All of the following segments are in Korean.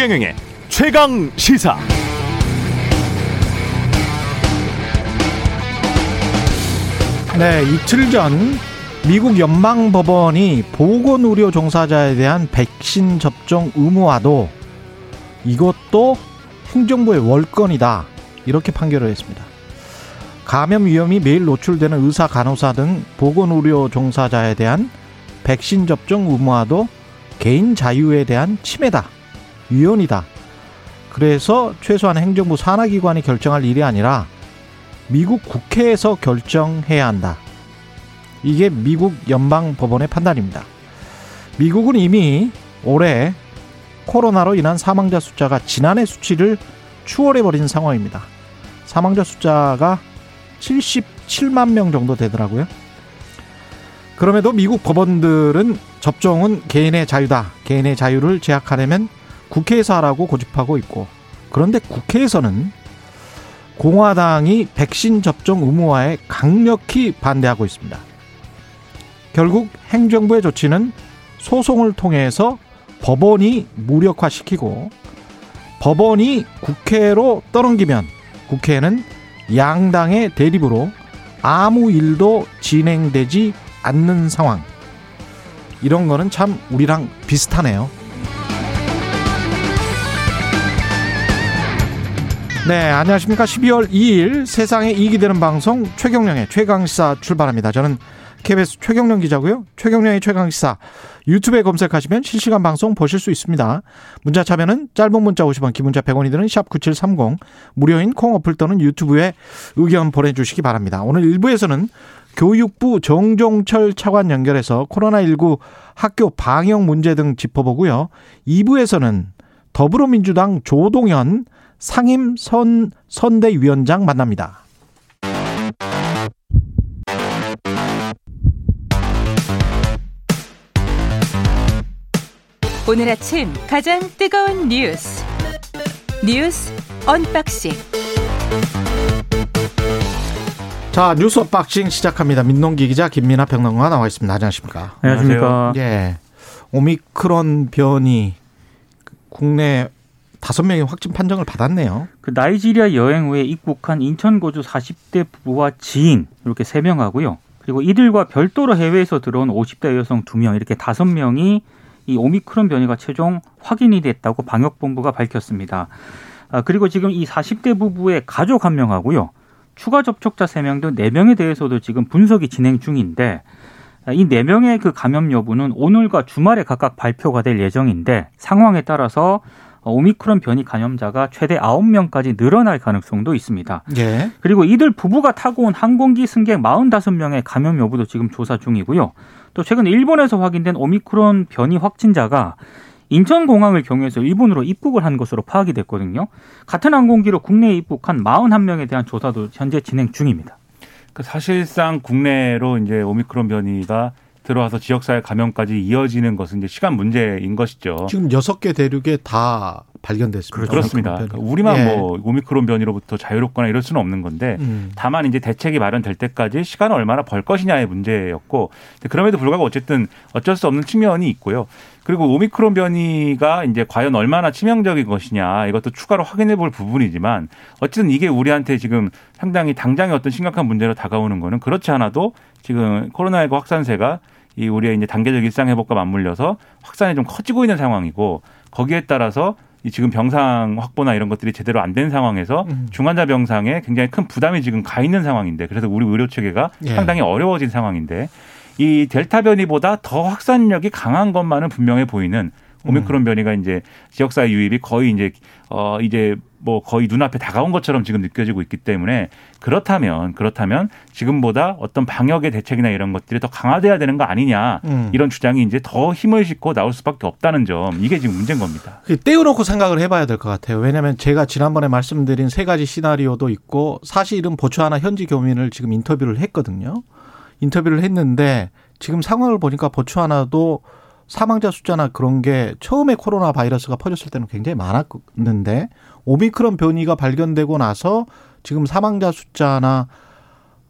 최경영의 최강 시사. 네, 이틀 전 미국 연방 법원이 보건 의료 종사자에 대한 백신 접종 의무화도 이것도 행정부의 월권이다. 이렇게 판결을 했습니다. 감염 위험이 매일 노출되는 의사, 간호사 등 보건 의료 종사자에 대한 백신 접종 의무화도 개인 자유에 대한 침해다. 위헌이다. 그래서 최소한 행정부 산하기관이 결정할 일이 아니라 미국 국회에서 결정해야 한다. 이게 미국 연방 법원의 판단입니다. 미국은 이미 올해 코로나로 인한 사망자 숫자가 지난해 수치를 추월해버린 상황입니다. 사망자 숫자가 77만 명 정도 되더라고요. 그럼에도 미국 법원들은 접종은 개인의 자유다. 개인의 자유를 제약하려면 국회에서 하라고 고집하고 있고 그런데 국회에서는 공화당이 백신 접종 의무화에 강력히 반대하고 있습니다. 결국 행정부의 조치는 소송을 통해서 법원이 무력화시키고 법원이 국회로 떠넘기면 국회는 양당의 대립으로 아무 일도 진행되지 않는 상황. 이런 거는 참 우리랑 비슷하네요. 네, 안녕하십니까. 12월 2일 세상에 이익이 되는 방송 최경령의 최강시사 출발합니다. 저는 KBS 최경령 기자고요. 최경령의 최강시사 유튜브에 검색하시면 실시간 방송 보실 수 있습니다. 문자 참여는 짧은 문자 50원, 긴 문자 100원이 드는 샵 9730 무료인 콩 어플 또는 유튜브에 의견 보내주시기 바랍니다. 오늘 1부에서는 교육부 정종철 차관 연결해서 코로나19 학교 방역 문제 등 짚어보고요. 2부에서는 더불어민주당 조동현 상임 선 선대위원장 만납니다. 오늘 아침 가장 뜨거운 뉴스 뉴스 unboxing 자 뉴스 unboxing 시작합니다. 민동기 기자 김민하 평론가 나와 있습니다. 안녕하십니까? 안녕하십니까? 예, 오미크론 변이 국내 다섯 명의 확진 판정을 받았네요. 그 나이지리아 여행 후에 입국한 인천 거주 40대 부부와 지인 이렇게 세 명하고요. 그리고 이들과 별도로 해외에서 들어온 50대 여성 두 명 이렇게 다섯 명이 이 오미크론 변이가 최종 확인이 됐다고 방역본부가 밝혔습니다. 아, 그리고 지금 이 40대 부부의 가족 한 명하고요. 추가 접촉자 3명 등 4명에 대해서도 지금 분석이 진행 중인데 이 4명의 그 감염 여부는 오늘과 주말에 각각 발표가 될 예정인데 상황에 따라서 오미크론 변이 감염자가 최대 9명까지 늘어날 가능성도 있습니다. 예. 그리고 이들 부부가 타고 온 항공기 승객 45명의 감염 여부도 지금 조사 중이고요. 또 최근 일본에서 확인된 오미크론 변이 확진자가 인천공항을 경유해서 일본으로 입국을 한 것으로 파악이 됐거든요. 같은 항공기로 국내에 입국한 41명에 대한 조사도 현재 진행 중입니다. 그 사실상 국내로 이제 오미크론 변이가 들어와서 지역사회 감염까지 이어지는 것은 이제 시간 문제인 것이죠. 지금 여섯 개 대륙에 다 발견됐습니다. 그렇습니다. 오미크론 그러니까 우리만 예. 뭐 오미크론 변이로부터 자유롭거나 이럴 수는 없는 건데 음. 다만 이제 대책이 마련될 때까지 시간을 얼마나 벌 것이냐의 문제였고 그럼에도 불구하고 어쨌든 어쩔 수 없는 측면이 있고요. 그리고 오미크론 변이가 이제 과연 얼마나 치명적인 것이냐 이것도 추가로 확인해 볼 부분이지만 어쨌든 이게 우리한테 지금 상당히 당장의 어떤 심각한 문제로 다가오는 거는 그렇지 않아도 지금 코로나19 확산세가 이 우리의 이제 단계적 일상 회복과 맞물려서 확산이 좀 커지고 있는 상황이고 거기에 따라서 이 지금 병상 확보나 이런 것들이 제대로 안 된 상황에서 음. 중환자 병상에 굉장히 큰 부담이 지금 가 있는 상황인데 그래서 우리 의료 체계가 예. 상당히 어려워진 상황인데 이 델타 변이보다 더 확산력이 강한 것만은 분명해 보이는 오미크론 변이가 이제 지역사회 유입이 거의 이제 어 이제 뭐 거의 눈앞에 다가온 것처럼 지금 느껴지고 있기 때문에 그렇다면 그렇다면 지금보다 어떤 방역의 대책이나 이런 것들이 더 강화돼야 되는 거 아니냐 음. 이런 주장이 이제 더 힘을 싣고 나올 수밖에 없다는 점 이게 지금 문제인 겁니다. 그 떼어놓고 생각을 해봐야 될 것 같아요. 왜냐하면 제가 지난번에 말씀드린 세 가지 시나리오도 있고 사실은 보츠와나 현지 교민을 지금 인터뷰를 했거든요. 인터뷰를 했는데 지금 상황을 보니까 보츠와나도 사망자 숫자나 그런 게 처음에 코로나 바이러스가 퍼졌을 때는 굉장히 많았는데 오미크론 변이가 발견되고 나서 지금 사망자 숫자나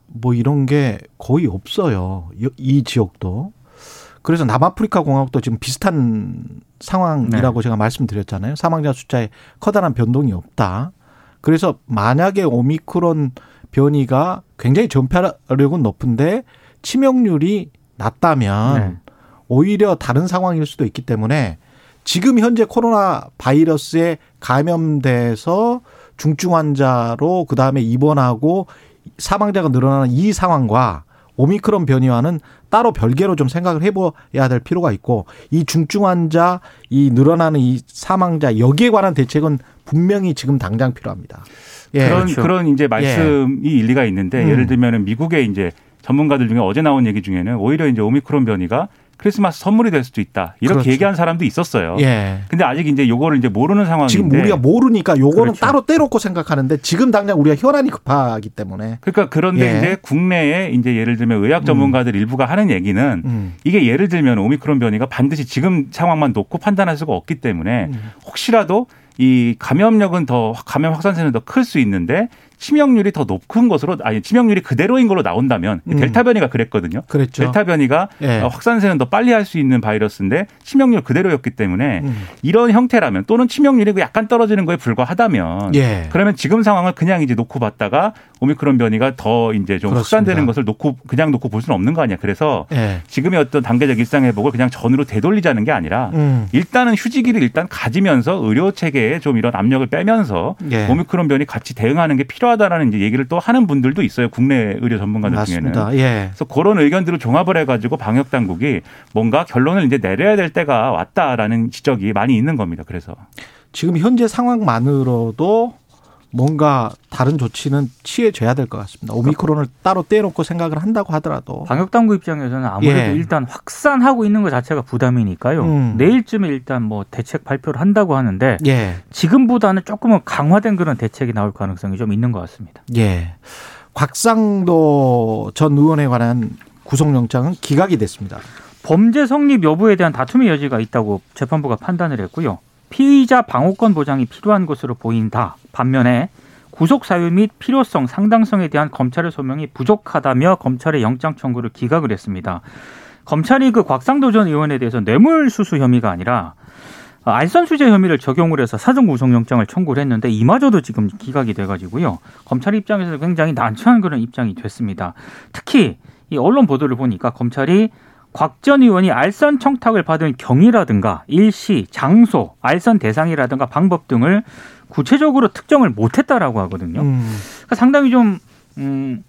뭐 이런 게 거의 없어요. 이- 이 지역도. 그래서 남아프리카 공화국도 지금 비슷한 상황이라고 네. 제가 말씀드렸잖아요. 사망자 숫자에 커다란 변동이 없다. 그래서 만약에 오미크론 변이가 굉장히 전파력은 높은데 치명률이 낮다면 네. 오히려 다른 상황일 수도 있기 때문에 지금 현재 코로나 바이러스에 감염돼서 중증 환자로 그 다음에 입원하고 사망자가 늘어나는 이 상황과 오미크론 변이와는 따로 별개로 좀 생각을 해봐야 될 필요가 있고 이 중증 환자, 이 늘어나는 이 사망자 여기에 관한 대책은 분명히 지금 당장 필요합니다. 예. 그런 그렇죠. 그런 이제 말씀이 일리가 있는데 음. 예를 들면은 미국의 이제 전문가들 중에 어제 나온 얘기 중에는 오히려 이제 오미크론 변이가 크리스마스 선물이 될 수도 있다 이렇게 그렇죠. 얘기한 사람도 있었어요. 예. 근데 아직 이제 요거를 이제 모르는 상황인데 지금 우리가 모르니까 요거는 그렇죠. 따로 떼놓고 생각하는데 지금 당장 우리가 혈안이 급하기 때문에 그러니까 그런데 예. 이제 국내에 이제 예를 들면 의학 전문가들 일부가 하는 얘기는 음. 이게 예를 들면 오미크론 변이가 반드시 지금 상황만 놓고 판단할 수가 없기 때문에 음. 혹시라도 이 감염력은 더 감염 확산세는 더 클 수 있는데 치명률이 더 높은 것으로 아니 치명률이 그대로인 걸로 나온다면 음. 델타 변이가 그랬거든요. 그랬죠. 델타 변이가 예. 어, 확산세는 더 빨리 할 수 있는 바이러스인데 치명률 그대로였기 때문에 음. 이런 형태라면 또는 치명률이 약간 떨어지는 거에 불과하다면 예. 그러면 지금 상황을 그냥 이제 놓고 봤다가 오미크론 변이가 더 이제 좀 그렇습니다. 확산되는 것을 놓고 그냥 놓고 볼 수는 없는 거 아니야. 그래서 예. 지금의 어떤 단계적 일상 회복을 그냥 전으로 되돌리자는 게 아니라 음. 일단은 휴지기를 일단 가지면서 의료 체계에 좀 이런 압력을 빼면서 예. 오미크론 변이 같이 대응하는 게 필요 하다라는 이제 얘기를 또 하는 분들도 있어요. 국내 의료 전문가들 중에는. 맞습니다. 예. 그래서 그런 의견들을 종합을 해가지고 방역 당국이 뭔가 결론을 이제 내려야 될 때가 왔다라는 지적이 많이 있는 겁니다. 그래서 지금 현재 상황만으로도 뭔가 다른 조치는 취해져야 될 것 같습니다. 오미크론을 따로 떼놓고 생각을 한다고 하더라도 방역 당국 입장에서는 아무래도 예. 일단 확산하고 있는 것 자체가 부담이니까요. 음. 내일쯤에 일단 뭐 대책 발표를 한다고 하는데 예, 지금보다는 조금은 강화된 그런 대책이 나올 가능성이 좀 있는 것 같습니다. 예. 곽상도 전 의원에 관한 구속영장은 기각이 됐습니다. 범죄 성립 여부에 대한 다툼의 여지가 있다고 재판부가 판단을 했고요. 피의자 방어권 보장이 필요한 것으로 보인다. 반면에 구속 사유 및 필요성, 상당성에 대한 검찰의 소명이 부족하다며 검찰의 영장 청구를 기각을 했습니다. 검찰이 그 곽상도 전 의원에 대해서 뇌물 수수 혐의가 아니라 알선 수재 혐의를 적용을 해서 사전 구속 영장을 청구를 했는데 이마저도 지금 기각이 돼가지고요. 검찰 입장에서 굉장히 난처한 그런 입장이 됐습니다. 특히 이 언론 보도를 보니까 검찰이 곽 전 의원이 알선 청탁을 받은 경위라든가 일시, 장소, 알선 대상이라든가 방법 등을 구체적으로 특정을 못했다라고 하거든요. 음, 그러니까 상당히 좀 음,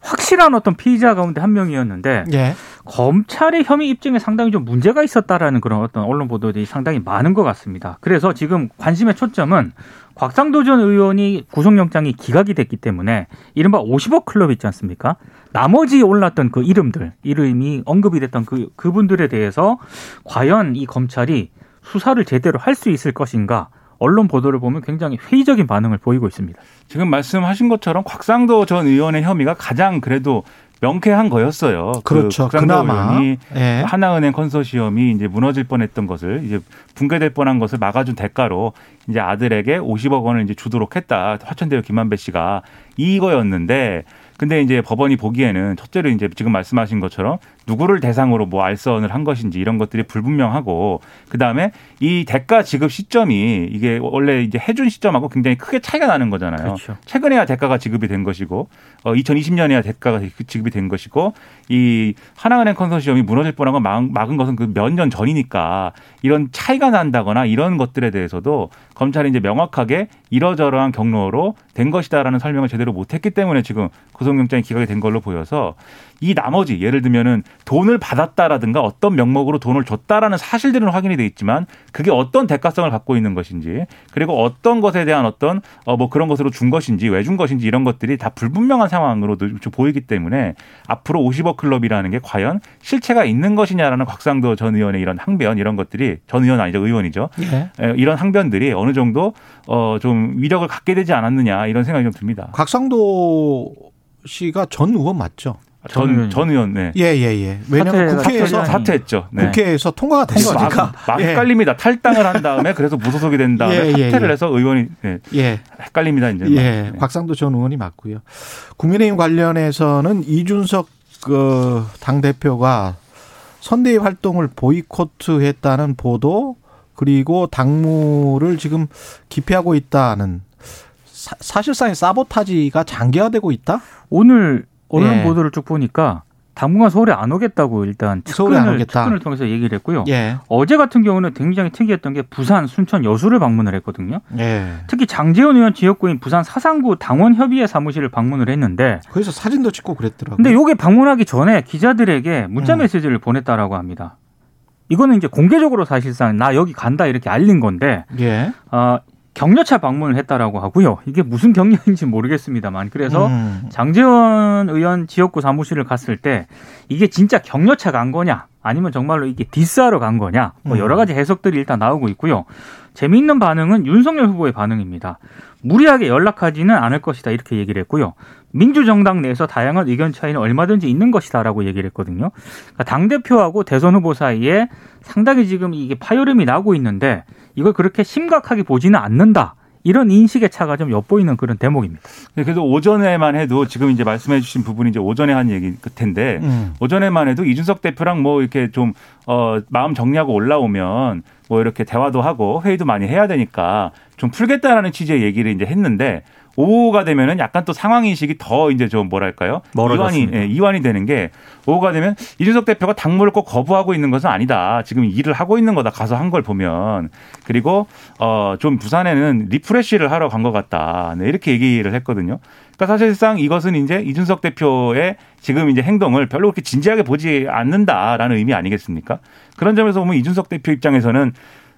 확실한 어떤 피의자 가운데 한 명이었는데 예, 검찰의 혐의 입증에 상당히 좀 문제가 있었다라는 그런 어떤 언론 보도들이 상당히 많은 것 같습니다. 그래서 지금 관심의 초점은 곽상도 전 의원이 구속영장이 기각이 됐기 때문에 이른바 50억 클럽 있지 않습니까? 나머지 올랐던 그 이름들, 이름이 언급이 됐던 그, 그분들에 대해서 과연 이 검찰이 수사를 제대로 할 수 있을 것인가? 언론 보도를 보면 굉장히 회의적인 반응을 보이고 있습니다. 지금 말씀하신 것처럼 곽상도 전 의원의 혐의가 가장 그래도 명쾌한 거였어요. 그렇죠. 그 그나마. 예. 하나은행 컨소시엄이 이제 무너질 뻔했던 것을 이제 붕괴될 뻔한 것을 막아준 대가로 이제 아들에게 50억 원을 이제 주도록 했다. 화천대유 김만배 씨가 이거였는데 근데 이제 법원이 보기에는 첫째로 이제 지금 말씀하신 것처럼 누구를 대상으로 뭐 알선을 한 것인지 이런 것들이 불분명하고 그다음에 이 대가 지급 시점이 이게 원래 이제 해준 시점하고 굉장히 크게 차이가 나는 거잖아요. 그렇죠. 최근에야 대가가 지급이 된 것이고 어 2020년에야 대가가 지급이 된 것이고 이 하나은행 컨소시엄이 무너질 뻔한 건 막- 막은 것은 그 몇 년 전이니까 이런 차이가 난다거나 이런 것들에 대해서도 검찰이 이제 명확하게 이러저러한 경로로 된 것이다라는 설명을 제대로 못 했기 때문에 지금 구속영장이 기각이 된 걸로 보여서 이 나머지 예를 들면은 돈을 받았다라든가 어떤 명목으로 돈을 줬다라는 사실들은 확인이 돼 있지만 그게 어떤 대가성을 갖고 있는 것인지 그리고 어떤 것에 대한 어떤 어 뭐 그런 것으로 준 것인지 왜 준 것인지 이런 것들이 다 불분명한 상황으로 좀 보이기 때문에 앞으로 50억 클럽이라는 게 과연 실체가 있는 것이냐라는 곽상도 전 의원의 이런 항변 이런 것들이 전 의원 아니죠 의원이죠 예. 에, 이런 항변들이 어느 정도 어 좀 위력을 갖게 되지 않았느냐 이런 생각이 좀 듭니다. 곽상도 씨가 전 의원 맞죠? 전 전. 전 의원 네. 예, 예, 예. 왜냐하면 사퇴- 국회에서 사퇴- 사퇴했죠. 네. 국회에서 통과가 됐으니까. 막, 막 예. 헷갈립니다. 탈당을 한 다음에 그래서 무소속이 된 다음에 예, 예, 사퇴를 예. 해서 의원이 네, 예. 헷갈립니다 이제. 예, 네. 곽상도 전 의원이 맞고요. 국민의힘 관련해서는 이준석 그 당 대표가 선대위 활동을 보이콧했다는 보도 그리고 당무를 지금 기피하고 있다는 사, 사실상의 사보타지가 장기화되고 있다? 오늘 언론 예. 보도를 쭉 보니까 당분간 서울에 안 오겠다고 일단 측근을, 오겠다. 측근을 통해서 얘기를 했고요. 예. 어제 같은 경우는 굉장히 특이했던 게 부산, 순천, 여수를 방문을 했거든요. 예. 특히 장재원 의원 지역구인 부산 사상구 당원협의회 사무실을 방문을 했는데 거기서 사진도 찍고 그랬더라고요. 근데 요게 방문하기 전에 기자들에게 문자 음. 메시지를 보냈다라고 합니다. 이거는 이제 공개적으로 사실상 나 여기 간다 이렇게 알린 건데 예. 어, 격려차 방문을 했다라고 하고요. 이게 무슨 격려인지 모르겠습니다만 그래서 음. 장제원 의원 지역구 사무실을 갔을 때 이게 진짜 격려차 간 거냐 아니면 정말로 이게 diss하러 간 거냐 뭐 음. 여러 가지 해석들이 일단 나오고 있고요. 재미있는 반응은 윤석열 후보의 반응입니다. 무리하게 연락하지는 않을 것이다 이렇게 얘기를 했고요. 민주정당 내에서 다양한 의견 차이는 얼마든지 있는 것이다라고 얘기를 했거든요. 그러니까 당 대표하고 대선 후보 사이에 상당히 지금 이게 파열음이 나고 있는데 이걸 그렇게 심각하게 보지는 않는다. 이런 인식의 차가 좀 엿보이는 그런 대목입니다. 네, 그래도 오전에만 해도 지금 이제 말씀해 주신 부분이 이제 오전에 한 얘기 텐데 음. 오전에만 해도 이준석 대표랑 뭐 이렇게 좀 어, 마음 정리하고 올라오면 뭐 이렇게 대화도 하고 회의도 많이 해야 되니까 좀 풀겠다라는 취지의 얘기를 이제 했는데 오후가 되면은 약간 또 상황 인식이 더 이제 좀 뭐랄까요 이완이 멀어졌습니다. 예, 이완이 되는 게 오후가 되면 이준석 대표가 당무를 꼭 거부하고 있는 것은 아니다 지금 일을 하고 있는 거다 가서 한 걸 보면 그리고 어 좀 부산에는 refresh를 하러 간 것 같다 네, 이렇게 얘기를 했거든요. 그러니까 사실상 이것은 이제 이준석 대표의 지금 이제 행동을 별로 그렇게 진지하게 보지 않는다라는 의미 아니겠습니까? 그런 점에서 보면 이준석 대표 입장에서는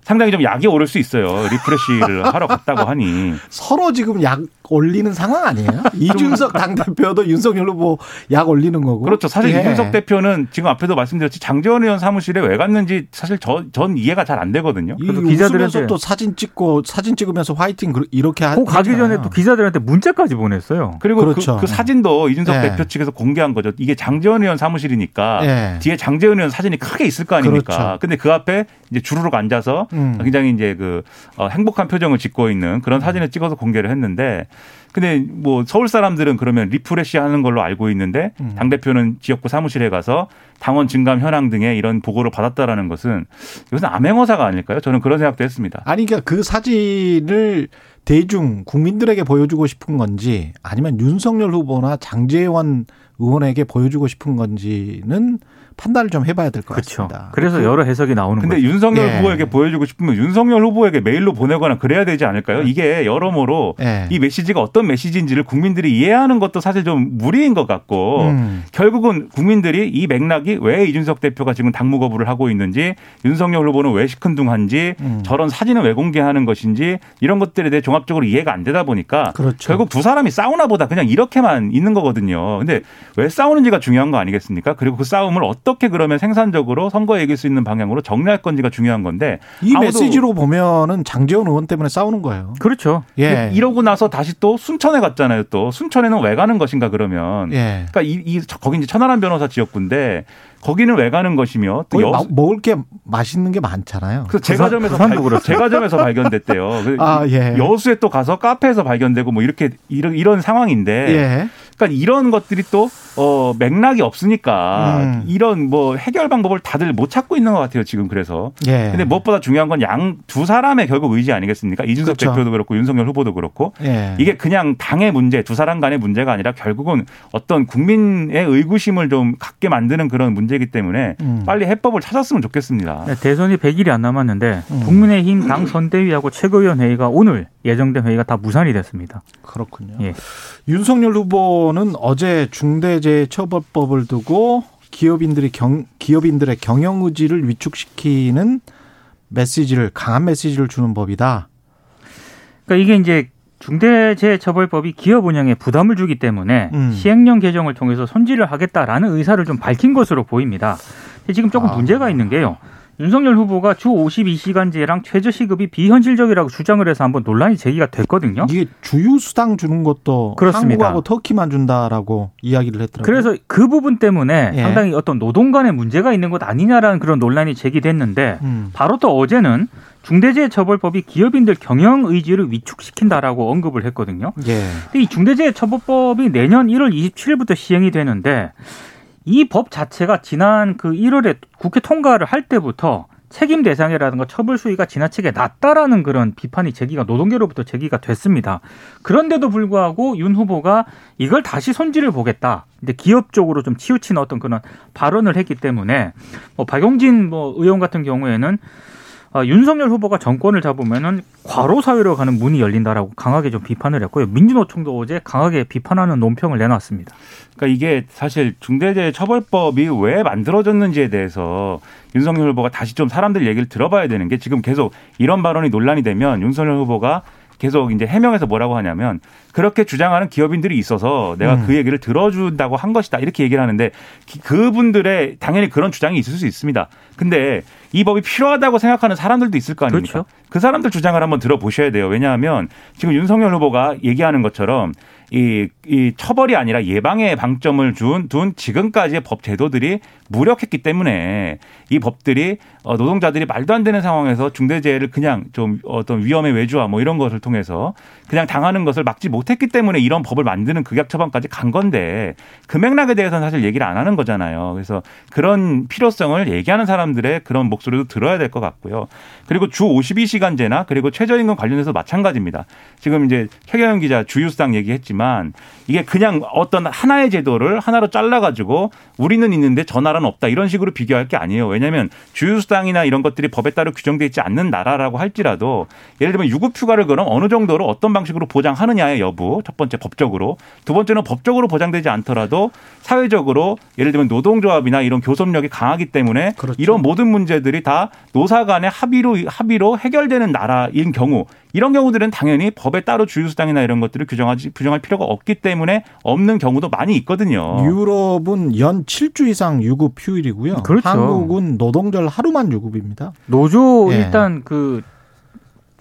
상당히 좀 약이 오를 수 있어요. refresh를 하러 갔다고 하니. 서로 지금 약 올리는 상황 아니에요? 이준석 당대표도 윤석열 후보 약 올리는 거고. 그렇죠. 사실 예. 이준석 대표는 지금 앞에도 말씀드렸지 장재원 의원 사무실에 왜 갔는지 사실 저, 전 이해가 잘 안 되거든요. 기자들한테- 또 사진 찍고 사진 찍으면서 화이팅 그- 이렇게 하- 그 가기 전에. 또 기자들한테 문자까지 보냈어요. 그리고 그렇죠. 그, 그 사진도 이준석 네. 대표 측에서 공개한 거죠. 이게 장재원 의원 사무실이니까 예. 뒤에 장재원 의원 사진이 크게 있을 거 아닙니까? 그렇죠. 근데 그 앞에 이제 주르륵 앉아서 음. 굉장히 이제 그 어, 행복한 표정을 짓고 있는 그런 사진을 찍어서 공개를 했는데 근데 뭐 서울 사람들은 그러면 refresh 하는 걸로 알고 있는데 음. 당 대표는 지역구 사무실에 가서 당원 증감 현황 등의 이런 보고를 받았다라는 것은 이것은 암행어사가 아닐까요? 저는 그런 생각도 했습니다. 아니 그러니까 그 사진을 대중 국민들에게 보여주고 싶은 건지 아니면 윤석열 후보나 장제원 의원에게 보여주고 싶은 건지는 판단을 좀 해봐야 될것 그렇죠. 같습니다. 그래서 여러 해석이 나오는 근데 거죠. 윤석열 예. 후보에게 보여주고 싶으면 윤석열 후보에게 메일로 보내거나 그래야 되지 않을까요? 이게 여러모로 예. 이 메시지가 어떤 메시지인지를 국민들이 이해하는 것도 사실 좀 무리인 것 같고 음. 결국은 국민들이 이 맥락이 왜 이준석 대표가 지금 당무 거부를 하고 있는지 윤석열 후보는 왜 시큰둥한지 음. 저런 사진을 왜 공개하는 것인지 이런 것들에 대해 종합적으로 이해가 안 되다 보니까 그렇죠. 결국 두 사람이 싸우나 보다 그냥 이렇게만 있는 거거든요. 근데 왜 싸우는지가 중요한 거 아니겠습니까? 그리고 그 싸움을 어떻게 그러면 생산적으로 선거에 이길 수 있는 방향으로 정리할 건지가 중요한 건데 이 메시지로 보면은 장재원 의원 때문에 싸우는 거예요. 그렇죠. 예. 이러고 나서 다시 또 순천에 갔잖아요. 또 순천에는 왜 가는 것인가 그러면 예. 그러니까 이, 이 거기 이제 천하람 변호사 지역구인데 거기는 왜 가는 것이며 또 여, 마- 먹을 게 맛있는 게 많잖아요. 그래서 제과점에서 발. 제과점에서 발견됐대요. 그 아, 예. 여수에 또 가서 카페에서 발견되고 뭐 이렇게 이런, 이런 상황인데 예. 그러니까 이런 것들이 또 어, 맥락이 없으니까 음. 이런 뭐 해결 방법을 다들 못 찾고 있는 것 같아요 지금 그래서. 예. 근데 무엇보다 중요한 건 양 두 사람의 결국 의지 아니겠습니까? 이준석 그렇죠. 대표도 그렇고 윤석열 후보도 그렇고 예. 이게 그냥 당의 문제 두 사람 간의 문제가 아니라 결국은 어떤 국민의 의구심을 좀 갖게 만드는 그런 문제이기 때문에 음. 빨리 해법을 찾았으면 좋겠습니다. 네, 대선이 100일이 안 남았는데 음. 국민의힘 당 선대위하고 최고위원 회의가 오늘 예정된 회의가 다 무산이 됐습니다. 그렇군요. 예. 윤석열 후보 는 어제 중대재해처벌법을 두고 기업인들이 경, 기업인들의 경영 의지를 위축시키는 메시지를 강한 메시지를 주는 법이다. 그러니까 이게 이제 중대재해처벌법이 기업 운영에 부담을 주기 때문에 음. 시행령 개정을 통해서 손질을 하겠다라는 의사를 좀 밝힌 것으로 보입니다. 지금 조금 아. 문제가 있는 게요. 윤석열 후보가 주 52시간제랑 최저시급이 비현실적이라고 주장을 해서 한번 논란이 제기가 됐거든요. 이게 주유수당 주는 것도 그렇습니다. 한국하고 터키만 준다라고 이야기를 했더라고요. 그래서 그 부분 때문에 예. 상당히 어떤 노동 간의 문제가 있는 것 아니냐라는 그런 논란이 제기됐는데 음. 바로 또 어제는 중대재해처벌법이 기업인들 경영 의지를 위축시킨다라고 언급을 했거든요. 예. 근데 이 중대재해처벌법이 내년 1월 27일부터 시행이 되는데 이 법 자체가 지난 그 1월에 국회 통과를 할 때부터 책임 대상이라든가 처벌 수위가 지나치게 낮다라는 그런 비판이 제기가 노동계로부터 제기가 됐습니다. 그런데도 불구하고 윤 후보가 이걸 다시 손질을 보겠다. 근데 기업 쪽으로 좀 치우치는 어떤 그런 발언을 했기 때문에 뭐 박용진 뭐 의원 같은 경우에는 아, 윤석열 후보가 정권을 잡으면은 과로 사회로 가는 문이 열린다라고 강하게 좀 비판을 했고요. 민주노총도 어제 강하게 비판하는 논평을 내놨습니다. 그러니까 이게 사실 중대재해처벌법이 왜 만들어졌는지에 대해서 윤석열 후보가 다시 좀 사람들 얘기를 들어봐야 되는 게 지금 계속 이런 발언이 논란이 되면 윤석열 후보가 계속 이제 해명해서 뭐라고 하냐면 그렇게 주장하는 기업인들이 있어서 내가 음. 그 얘기를 들어준다고 한 것이다 이렇게 얘기를 하는데 기- 그분들의 당연히 그런 주장이 있을 수 있습니다. 근데 이 법이 필요하다고 생각하는 사람들도 있을 거 아닙니까? 그렇죠. 그 사람들 주장을 한번 들어보셔야 돼요. 왜냐하면 지금 윤석열 후보가 얘기하는 것처럼 이, 이 처벌이 아니라 예방에 방점을 준, 둔 지금까지의 법 제도들이 무력했기 때문에 이 법들이 어, 노동자들이 말도 안 되는 상황에서 중대재해를 그냥 좀 어떤 위험의 외주화 뭐 이런 것을 통해서 그냥 당하는 것을 막지 못했기 때문에 이런 법을 만드는 극약 처방까지 간 건데 그 맥락에 대해서는 사실 얘기를 안 하는 거잖아요. 그래서 그런 필요성을 얘기하는 사람들의 그런 목소리도 들어야 될 것 같고요. 그리고 주 52시간제나 그리고 최저임금 관련해서 마찬가지입니다. 지금 이제 최경영 기자 주유수당 얘기했지만 이게 그냥 어떤 하나의 제도를 하나로 잘라가지고 우리는 있는데 저 나라는 없다 이런 식으로 비교할 게 아니에요. 왜냐하면 주유수당이나 이런 것들이 법에 따라 규정돼 있지 않는 나라라고 할지라도 예를 들면 유급휴가를 그럼 어느 정도로 어떤 방식으로 보장하느냐의 여부 첫 번째 법적으로 두 번째는 법적으로 보장되지 않더라도 사회적으로 예를 들면 노동조합이나 이런 교섭력이 강하기 때문에 그렇죠. 이런 모든 문제들이 다 노사 간의 합의로 합의로 해결되는 나라인 경우 이런 경우들은 당연히 법에 따로 주유수당이나 이런 것들을 규정하지 규정할 필요가 없기 때문에 없는 경우도 많이 있거든요. 유럽은 연 7주 이상 유급 휴일이고요. 그렇죠. 한국은 노동절 하루만 유급입니다. 노조 예. 일단 그,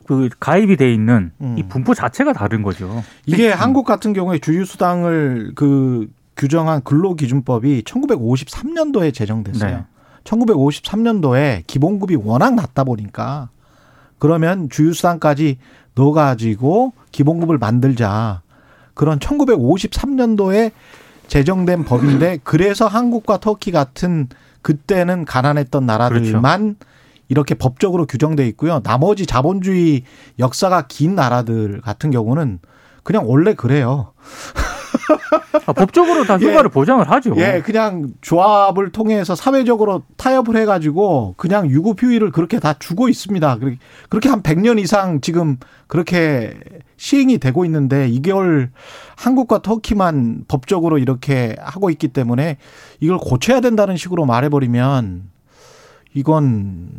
그 가입이 돼 있는 음. 이 분포 자체가 다른 거죠. 이게 한국 같은 경우에 주휴수당을 그 규정한 근로기준법이 1953년도에 제정됐어요. 네. 1953년도에 기본급이 워낙 낮다 보니까 그러면 주휴수당까지 넣어가지고 기본급을 만들자. 그런 1953년도에 제정된 법인데 그래서 한국과 터키 같은 그때는 가난했던 나라들만 이렇게 법적으로 규정돼 있고요. 나머지 자본주의 역사가 긴 나라들 같은 경우는 그냥 원래 그래요. 아, 법적으로 다 예. 휴가를 보장을 하죠. 예, 그냥 조합을 통해서 사회적으로 타협을 해가지고 그냥 유급휴일을 그렇게 다 주고 있습니다. 그렇게- 한 100년 이상 지금 그렇게 시행이 되고 있는데 이걸 한국과 터키만 법적으로 이렇게 하고 있기 때문에 이걸 고쳐야 된다는 식으로 말해버리면 이건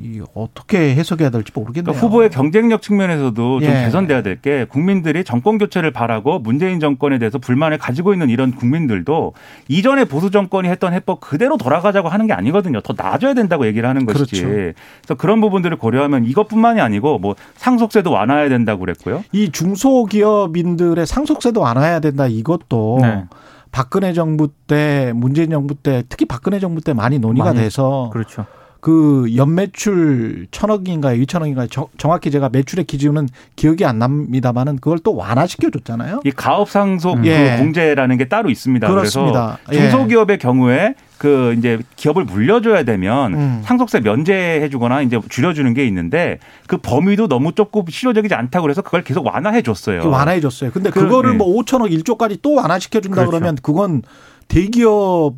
이 어떻게 해석해야 될지 모르겠네요. 그러니까 후보의 경쟁력 측면에서도 좀 예. 개선돼야 될 게 국민들이 정권 교체를 바라고 문재인 정권에 대해서 불만을 가지고 있는 이런 국민들도 이전에 보수 정권이 했던 해법 그대로 돌아가자고 하는 게 아니거든요. 더 나아져야 된다고 얘기를 하는 것이지. 그렇죠. 그래서 그런 부분들을 고려하면 이것뿐만이 아니고 뭐 상속세도 완화해야 된다고 그랬고요. 이 중소기업인들의 상속세도 완화해야 된다 이것도 네. 박근혜 정부 때 문재인 정부 때 특히 박근혜 정부 때 많이 논의가 많이 돼서 그렇죠. 그 연매출 천억인가요 이천억인가요 정- 정확히 제가 매출의 기준은 기억이 안 납니다만은 그걸 또 완화시켜 줬잖아요. 이 가업 상속 그 예. 공제라는 게 따로 있습니다. 그렇습니다. 그래서 예. 중소기업의 경우에 그 이제 기업을 물려줘야 되면 음. 상속세 면제해주거나 이제 줄여주는 게 있는데 그 범위도 너무 좁고 실효적이지 않다고 그래서 그걸 계속 완화해 줬어요. 완화해 줬어요. 근데 그, 그거를 네. 뭐 5천억 1조까지 또 완화시켜 준다 그렇죠. 그러면 그건 대기업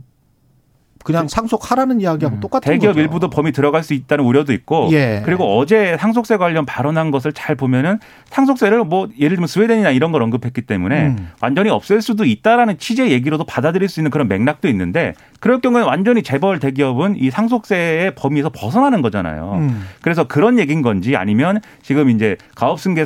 그냥 상속하라는 이야기하고 똑같은 대기업 거죠. 일부도 범위 들어갈 수 있다는 우려도 있고 예. 그리고 어제 상속세 관련 발언한 것을 잘 보면은 상속세를 뭐 예를 들면 스웨덴이나 이런 걸 언급했기 때문에 음. 완전히 없앨 수도 있다라는 취지의 얘기로도 받아들일 수 있는 그런 맥락도 있는데 그럴 경우에 완전히 재벌 대기업은 이 상속세의 범위에서 벗어나는 거잖아요. 음. 그래서 그런 얘기인 건지 아니면 지금 이제 가업승계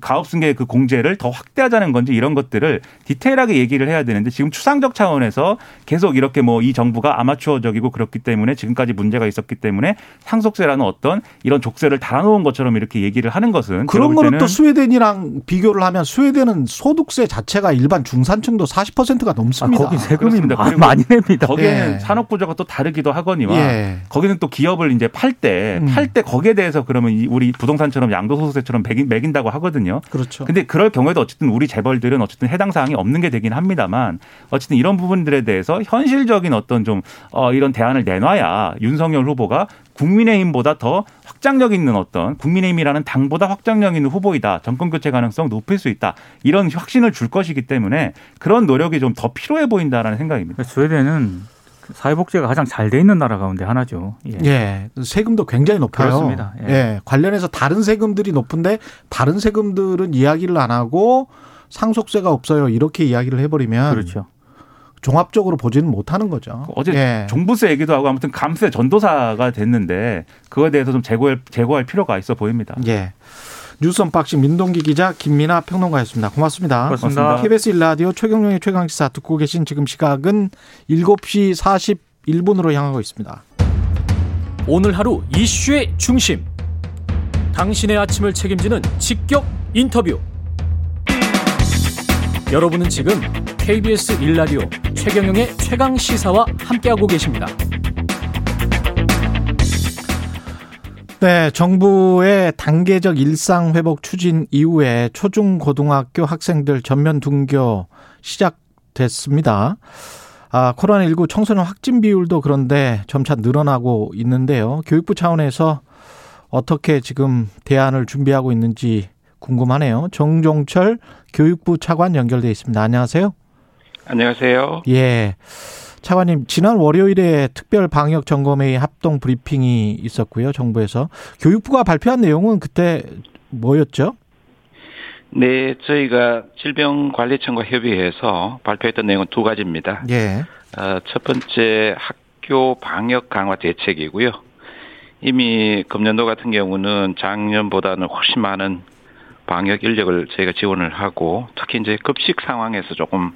가업승계 그 공제를 더 확대하자는 건지 이런 것들을 디테일하게 얘기를 해야 되는데 지금 추상적 차원에서 계속 이렇게 뭐 이 정부가 아마추어적이고 그렇기 때문에 지금까지 문제가 있었기 때문에 상속세라는 어떤 이런 족쇄를 달아놓은 것처럼 이렇게 얘기를 하는 것은 그런 거는 또 스웨덴이랑 비교를 하면 스웨덴은 소득세 자체가 일반 중산층도 40%가 아, 넘습니다. 거기 세금이 그리고 많이 냅니다. 거기에는 예. 산업 구조가 또 다르기도 하거니와 예. 거기는 또 기업을 이제 팔때 음. 팔때 거기에 대해서 그러면 이 우리 부동산처럼 양도소득세처럼 매긴, 매긴다고 하거든요. 그렇죠. 근데 그럴 경우에도 어쨌든 우리 재벌들은 어쨌든 해당 사항이 없는 게 되긴 합니다만 어쨌든 이런 부분들에 대해서 현실적인 어떤 좀 어, 이런 대안을 내놔야 윤석열 후보가 국민의힘보다 더 확장력 있는 어떤 국민의힘이라는 당보다 확장력 있는 후보이다. 정권 교체 가능성 높일 수 있다. 이런 확신을 줄 것이기 때문에 그런 노력이 좀 더 필요해 보인다라는 생각입니다. 스웨덴은 사회복지가 가장 잘 돼 있는 나라 가운데 하나죠. 예. 예, 세금도 굉장히 높아요. 그렇습니다. 예. 예. 관련해서 다른 세금들이 높은데 다른 세금들은 이야기를 안 하고 상속세가 없어요. 이렇게 이야기를 해버리면 그렇죠. 종합적으로 보지는 못하는 거죠. 어제 예. 종부세 얘기도 하고 아무튼 감세 전도사가 됐는데 그거에 대해서 좀 제고할, 제고할 필요가 있어 보입니다. 예. 뉴스 unboxing 민동기 기자 김민하 평론가였습니다. 고맙습니다. 고맙습니다. KBS 일라디오 최경영의 최강시사 듣고 계신 지금 시각은 7시 41분으로 향하고 있습니다. 오늘 하루 이슈의 중심. 당신의 아침을 책임지는 직격 인터뷰. 여러분은 지금 KBS 일라디오 최경영의 최강 시사와 함께하고 계십니다. 네, 정부의 단계적 일상 회복 추진 이후에 초중 고등학교 학생들 전면 등교 시작됐습니다. 아, 코로나19 청소년 확진 비율도 그런데 점차 늘어나고 있는데요. 교육부 차원에서 어떻게 지금 대안을 준비하고 있는지 궁금하네요. 정종철 교육부 차관 연결돼 있습니다. 안녕하세요. 안녕하세요. 예. 차관님, 지난 월요일에 특별 방역 점검회의 합동 브리핑이 있었고요. 정부에서 교육부가 발표한 내용은 그때 뭐였죠? 네, 저희가 질병관리청과 협의해서 발표했던 내용은 두 가지입니다. 예. 어, 첫 번째 학교 방역 강화 대책이고요. 이미 금년도 같은 경우는 작년보다는 훨씬 많은 방역 인력을 저희가 지원을 하고 특히 이제 급식 상황에서 조금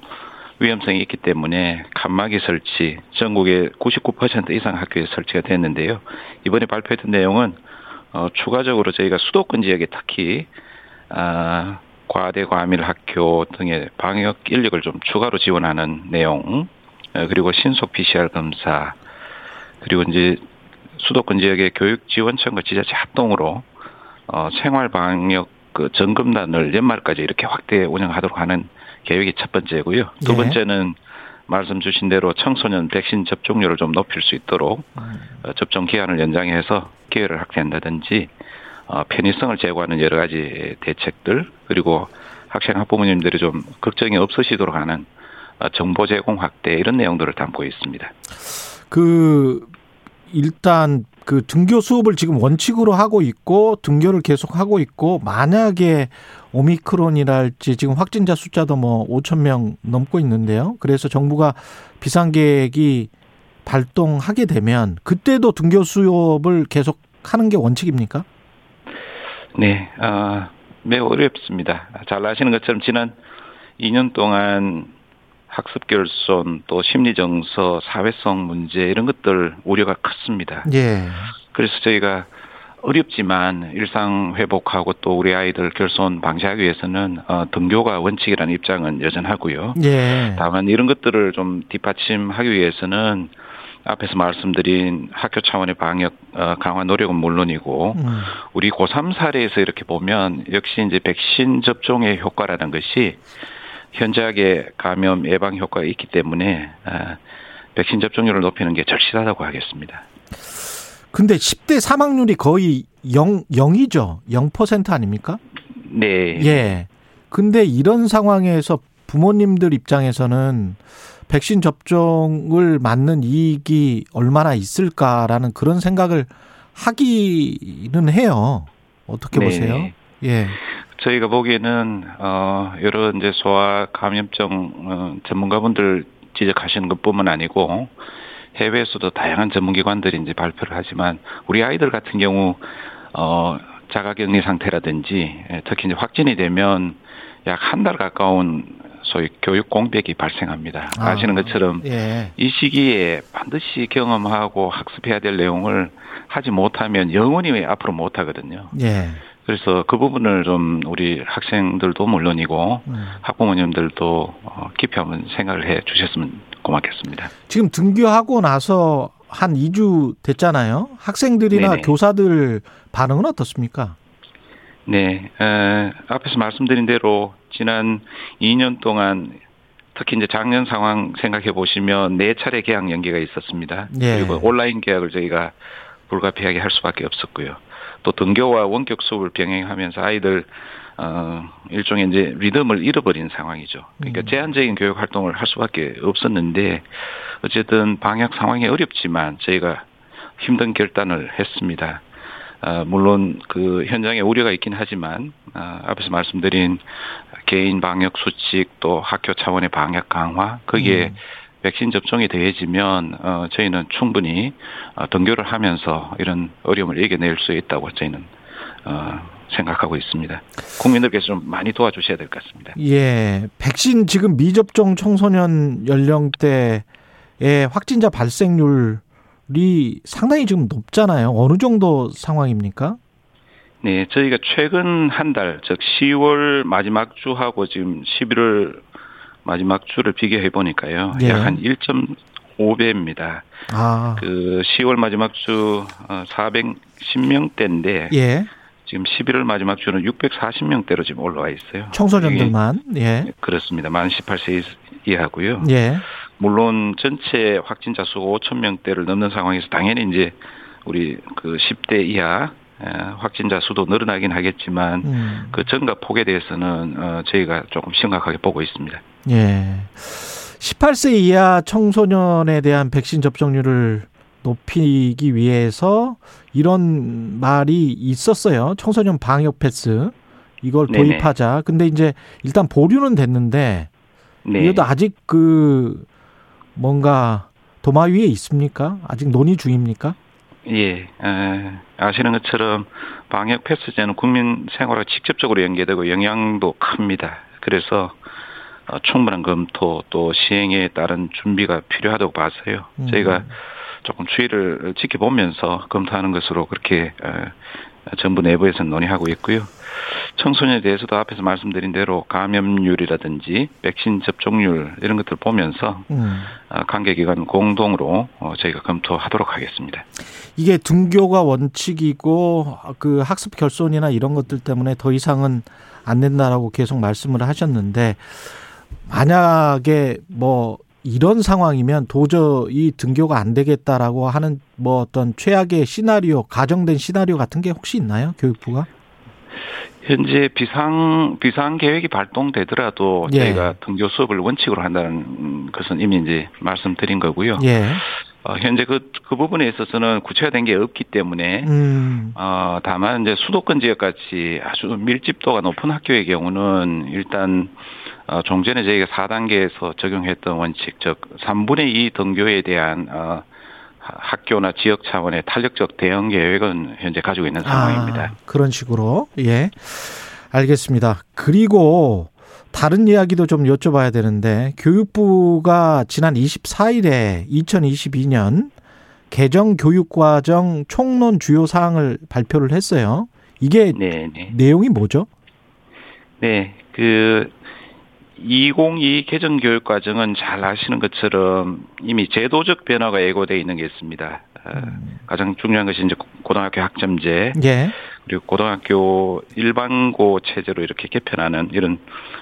위험성이 있기 때문에 칸막이 설치 전국의 99% 이상 학교에 설치가 됐는데요. 이번에 발표했던 내용은 어, 추가적으로 저희가 수도권 지역에 특히 아, 과대 과밀 학교 등의 방역 인력을 좀 추가로 지원하는 내용 어, 그리고 신속 PCR 검사 그리고 이제 수도권 지역의 교육 지원청과 지자체 합동으로 어, 생활 방역 그 점검단을 연말까지 이렇게 확대 운영하도록 하는 계획이 첫 번째고요. 두 예. 번째는 말씀 주신 대로 청소년 백신 접종률을 좀 높일 수 있도록 어, 접종 기한을 연장해서 기회를 확대한다든지 어, 편의성을 제고하는 여러 가지 대책들 그리고 학생 학부모님들이 좀 걱정이 없으시도록 하는 어, 정보 제공 확대 이런 내용들을 담고 있습니다. 그 일단 그 등교 수업을 지금 원칙으로 하고 있고 등교를 계속 하고 있고 만약에 오미크론이랄지 지금 확진자 숫자도 뭐 5천 명 넘고 있는데요. 그래서 정부가 비상 계획이 발동하게 되면 그때도 등교 수업을 계속 하는 게 원칙입니까? 네, 어, 매우 어렵습니다. 잘 아시는 것처럼 지난 2년 동안 학습 결손 또 심리 정서, 사회성 문제 이런 것들 우려가 컸습니다. 예. 그래서 저희가 어렵지만 일상 회복하고 또 우리 아이들 결손 방지하기 위해서는 어, 등교가 원칙이라는 입장은 여전하고요. 예. 다만 이런 것들을 좀 뒷받침하기 위해서는 앞에서 말씀드린 학교 차원의 방역 어, 강화 노력은 물론이고 음. 우리 고3 사례에서 이렇게 보면 역시 이제 백신 접종의 효과라는 것이 현저하게 감염 예방 효과가 있기 때문에 아, 백신 접종률을 높이는 게 절실하다고 하겠습니다. 근데 10대 사망률이 거의 0, 0이죠. 0% 아닙니까? 네. 예. 근데 이런 상황에서 부모님들 입장에서는 백신 접종을 맞는 이익이 얼마나 있을까라는 그런 생각을 하기는 해요. 어떻게 네. 보세요? 예. 저희가 보기에는 어 여러 이제 소아 감염증 어, 전문가분들 지적하시는 것뿐만 아니고 해외에서도 다양한 전문기관들이 이제 발표를 하지만 우리 아이들 같은 경우 어 자가격리 상태라든지 예, 특히 이제 확진이 되면 약 한 달 가까운 소위 교육 공백이 발생합니다. 아. 아시는 것처럼 예. 이 시기에 반드시 경험하고 학습해야 될 내용을 하지 못하면 영원히 앞으로 못 하거든요. 예. 그래서 그 부분을 좀 우리 학생들도 물론이고 음. 학부모님들도 어, 깊이 한번 생각을 해 주셨으면 고맙겠습니다. 지금 등교하고 나서 한 2주 됐잖아요. 학생들이나 네네. 교사들 반응은 어떻습니까? 네, 에, 앞에서 말씀드린 대로 지난 2년 동안 특히 이제 작년 상황 생각해 보시면 네 차례 계약 연기가 있었습니다. 예. 그리고 온라인 계약을 저희가 불가피하게 할 수밖에 없었고요. 또 등교와 원격 수업을 병행하면서 아이들 어 일종의 이제 리듬을 잃어버린 상황이죠. 그러니까 음. 제한적인 교육 활동을 할 수밖에 없었는데 어쨌든 방역 상황이 어렵지만 저희가 힘든 결단을 했습니다. 어, 물론 그 현장에 우려가 있긴 하지만 어, 앞에서 말씀드린 개인 방역 수칙 또 학교 차원의 방역 강화 거기에 음. 백신 접종이 더해지면 어, 저희는 충분히 어, 등교를 하면서 이런 어려움을 이겨낼 수 있다고 저희는 어, 생각하고 있습니다. 국민들께서 좀 많이 도와주셔야 될 것 같습니다. 예. 백신 지금 미접종 청소년 연령대의 확진자 발생률이 상당히 지금 높잖아요. 어느 정도 상황입니까? 네, 저희가 최근 한 달, 즉 10월 마지막 주하고 지금 11월 마지막 주를 비교해 보니까요. 예. 약한 1.5배입니다. 아. 그 10월 마지막 주 410명대인데 예. 지금 11월 마지막 주는 640명대로 지금 올라와 있어요. 청소년들만. 예. 이게 그렇습니다. 만 18세 이하고요. 예. 물론 전체 확진자 수가 5천 명대를 넘는 상황에서 당연히 이제 우리 그 10대 이하 에, 확진자 수도 늘어나긴 하겠지만 음. 그 증가 폭에 대해서는 어, 저희가 조금 심각하게 보고 있습니다. 예. 18세 이하 청소년에 대한 백신 접종률을 높이기 위해서 이런 말이 있었어요. 청소년 방역 패스. 이걸 네네. 도입하자. 근데 이제 일단 보류는 됐는데 네. 이것도 아직 그 뭔가 도마 위에 있습니까? 아직 논의 중입니까? 예, 에, 아시는 것처럼 방역 패스제는 국민 생활과 직접적으로 연계되고 영향도 큽니다. 그래서 어, 충분한 검토 또 시행에 따른 준비가 필요하다고 봐서요. 음. 저희가 조금 추이를 지켜보면서 검토하는 것으로 그렇게 에, 정부 내부에서 논의하고 있고요. 청소년에 대해서도 앞에서 말씀드린 대로 감염률이라든지 백신 접종률 이런 것들 을 보면서 음. 어, 관계기관 공동으로 어, 저희가 검토하도록 하겠습니다. 이게 등교가 원칙이고 그 학습 결손이나 이런 것들 때문에 더 이상은 안 된다라고 계속 말씀을 하셨는데 만약에 뭐 이런 상황이면 도저히 등교가 안 되겠다라고 하는 뭐 어떤 최악의 시나리오, 가정된 시나리오 같은 게 혹시 있나요? 교육부가? 현재 비상 비상 계획이 발동되더라도 예. 저희가 등교 수업을 원칙으로 한다는 것은 이미 이제 말씀드린 거고요. 예. 어, 현재 그, 그 부분에 있어서는 구체화된 게 없기 때문에 음. 어, 다만 이제 수도권 지역 같이 아주 밀집도가 높은 학교의 경우는 일단 어, 좀 전에 저희가 4단계에서 적용했던 원칙, 즉 3분의 2 등교에 대한 어, 하- 학교나 지역 차원의 탄력적 대응 계획은 현재 가지고 있는 상황입니다. 아, 그런 식으로. 예. 알겠습니다. 그리고 다른 이야기도 좀 여쭤봐야 되는데 교육부가 지난 24일에 2022년 개정 교육과정 총론 주요 사항을 발표를 했어요. 이게 네, 네. 내용이 뭐죠? 네, 그 2022 개정 교육 과정은 잘 아시는 것처럼 이미 제도적 변화가 예고되어 있는 게 있습니다. 어, 가장 중요한 것이 이제 고등학교 학점제 예. 그리고 고등학교 일반고 체제로 이렇게 개편하는 이런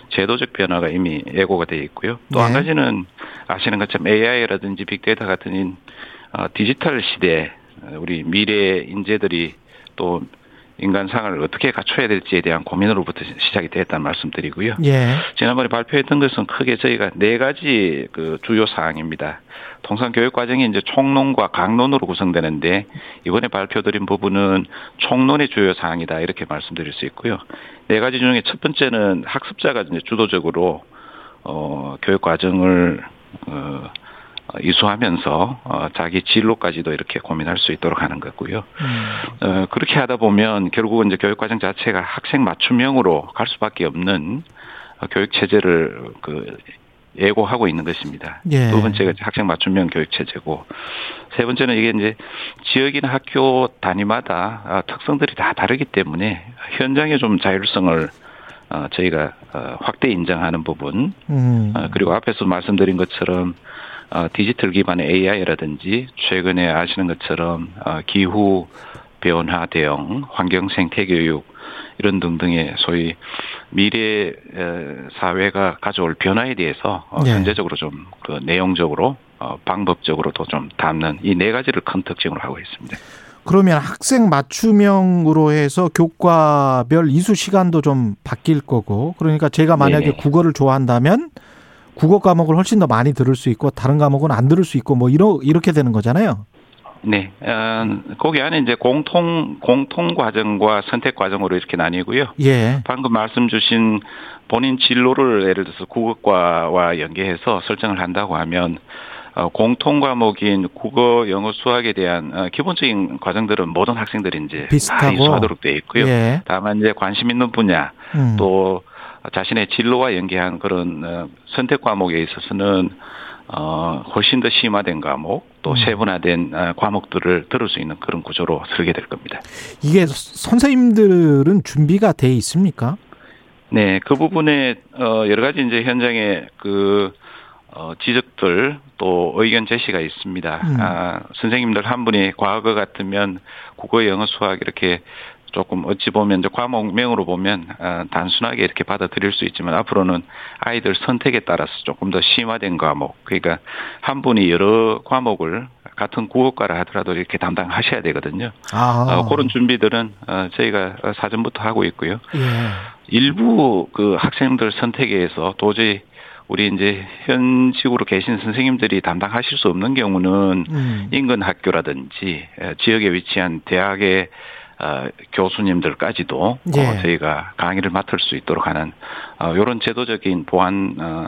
제도적 변화가 이미 예고가 되어 있고요. 또한 네. 가지는 아시는 것처럼 AI라든지 빅데이터 같은 인, 어, 디지털 시대 어, 우리 미래 인재들이 또 인간상을 어떻게 갖춰야 될지에 대한 고민으로부터 시작이 됐다는 말씀드리고요. 예. 지난번에 발표했던 것은 크게 저희가 네 가지 그 주요 사항입니다. 통상 교육 과정이 이제 총론과 강론으로 구성되는데 이번에 발표드린 부분은 총론의 주요 사항이다 이렇게 말씀드릴 수 있고요. 네 가지 중에 첫 번째는 학습자가 이제 주도적으로 어 교육 과정을 어 어, 이수하면서 어, 자기 진로까지도 이렇게 고민할 수 있도록 하는 거고요. 음. 어, 그렇게 하다 보면 결국은 이제 교육 과정 자체가 학생 맞춤형으로 갈 수밖에 없는 어, 교육 체제를 그 예고하고 있는 것입니다. 예. 두 번째가 학생 맞춤형 교육 체제고 세 번째는 이게 이제 지역이나 학교 단위마다 아, 특성들이 다 다르기 때문에 현장에 좀 자율성을 어, 저희가 어, 확대 인정하는 부분 음. 어, 그리고 앞에서 말씀드린 것처럼 어, 디지털 기반의 AI라든지 최근에 아시는 것처럼 어, 기후 변화 대응, 환경 생태 교육 이런 등등의 소위 미래 에, 사회가 가져올 변화에 대해서 어, 네. 현재적으로 좀 그 내용적으로 어, 방법적으로도 좀 담는 이 네 가지를 큰 특징으로 하고 있습니다. 그러면 학생 맞춤형으로 해서 교과별 이수 시간도 좀 바뀔 거고 그러니까 제가 만약에 네네. 국어를 좋아한다면 국어 과목을 훨씬 더 많이 들을 수 있고 다른 과목은 안 들을 수 있고 뭐 이러 이렇게 되는 거잖아요. 네, 어, 거기 안에 이제 공통 공통 과정과 선택 과정으로 이렇게 나뉘고요. 예. 방금 말씀 주신 본인 진로를 예를 들어서 국어과와 연계해서 설정을 한다고 하면 어, 공통 과목인 국어, 영어, 수학에 대한 어, 기본적인 과정들은 모든 학생들이 이제 다 비슷하고. 이수하도록 되어 있고요. 예. 다만 이제 관심 있는 분야 음. 또 자신의 진로와 연계한 그런 어, 선택 과목에 있어서는 어, 훨씬 더 심화된 과목 또 음. 세분화된 어, 과목들을 들을 수 있는 그런 구조로 설계 될 겁니다. 이게 선생님들은 준비가 돼 있습니까? 네, 그 부분에 어 여러 가지 이제 현장에 그 어, 지적들 또 의견 제시가 있습니다. 음. 아, 선생님들 한 분이 과거 같으면 국어, 영어, 수학 이렇게 조금 어찌 보면 이제 과목명으로 보면 아, 단순하게 이렇게 받아들일 수 있지만 앞으로는 아이들 선택에 따라서 조금 더 심화된 과목 그러니까 한 분이 여러 과목을 같은 국어과를 하더라도 이렇게 담당하셔야 되거든요. 아. 어, 그런 준비들은 어, 저희가 사전부터 하고 있고요. 예. 일부 그 학생들 선택에서 도저히 우리 이제 현직으로 계신 선생님들이 담당하실 수 없는 경우는 음. 인근 학교라든지 에, 지역에 위치한 대학의 어, 교수님들까지도 예. 어, 저희가 강의를 맡을 수 있도록 하는 어, 이런 제도적인 보완 어,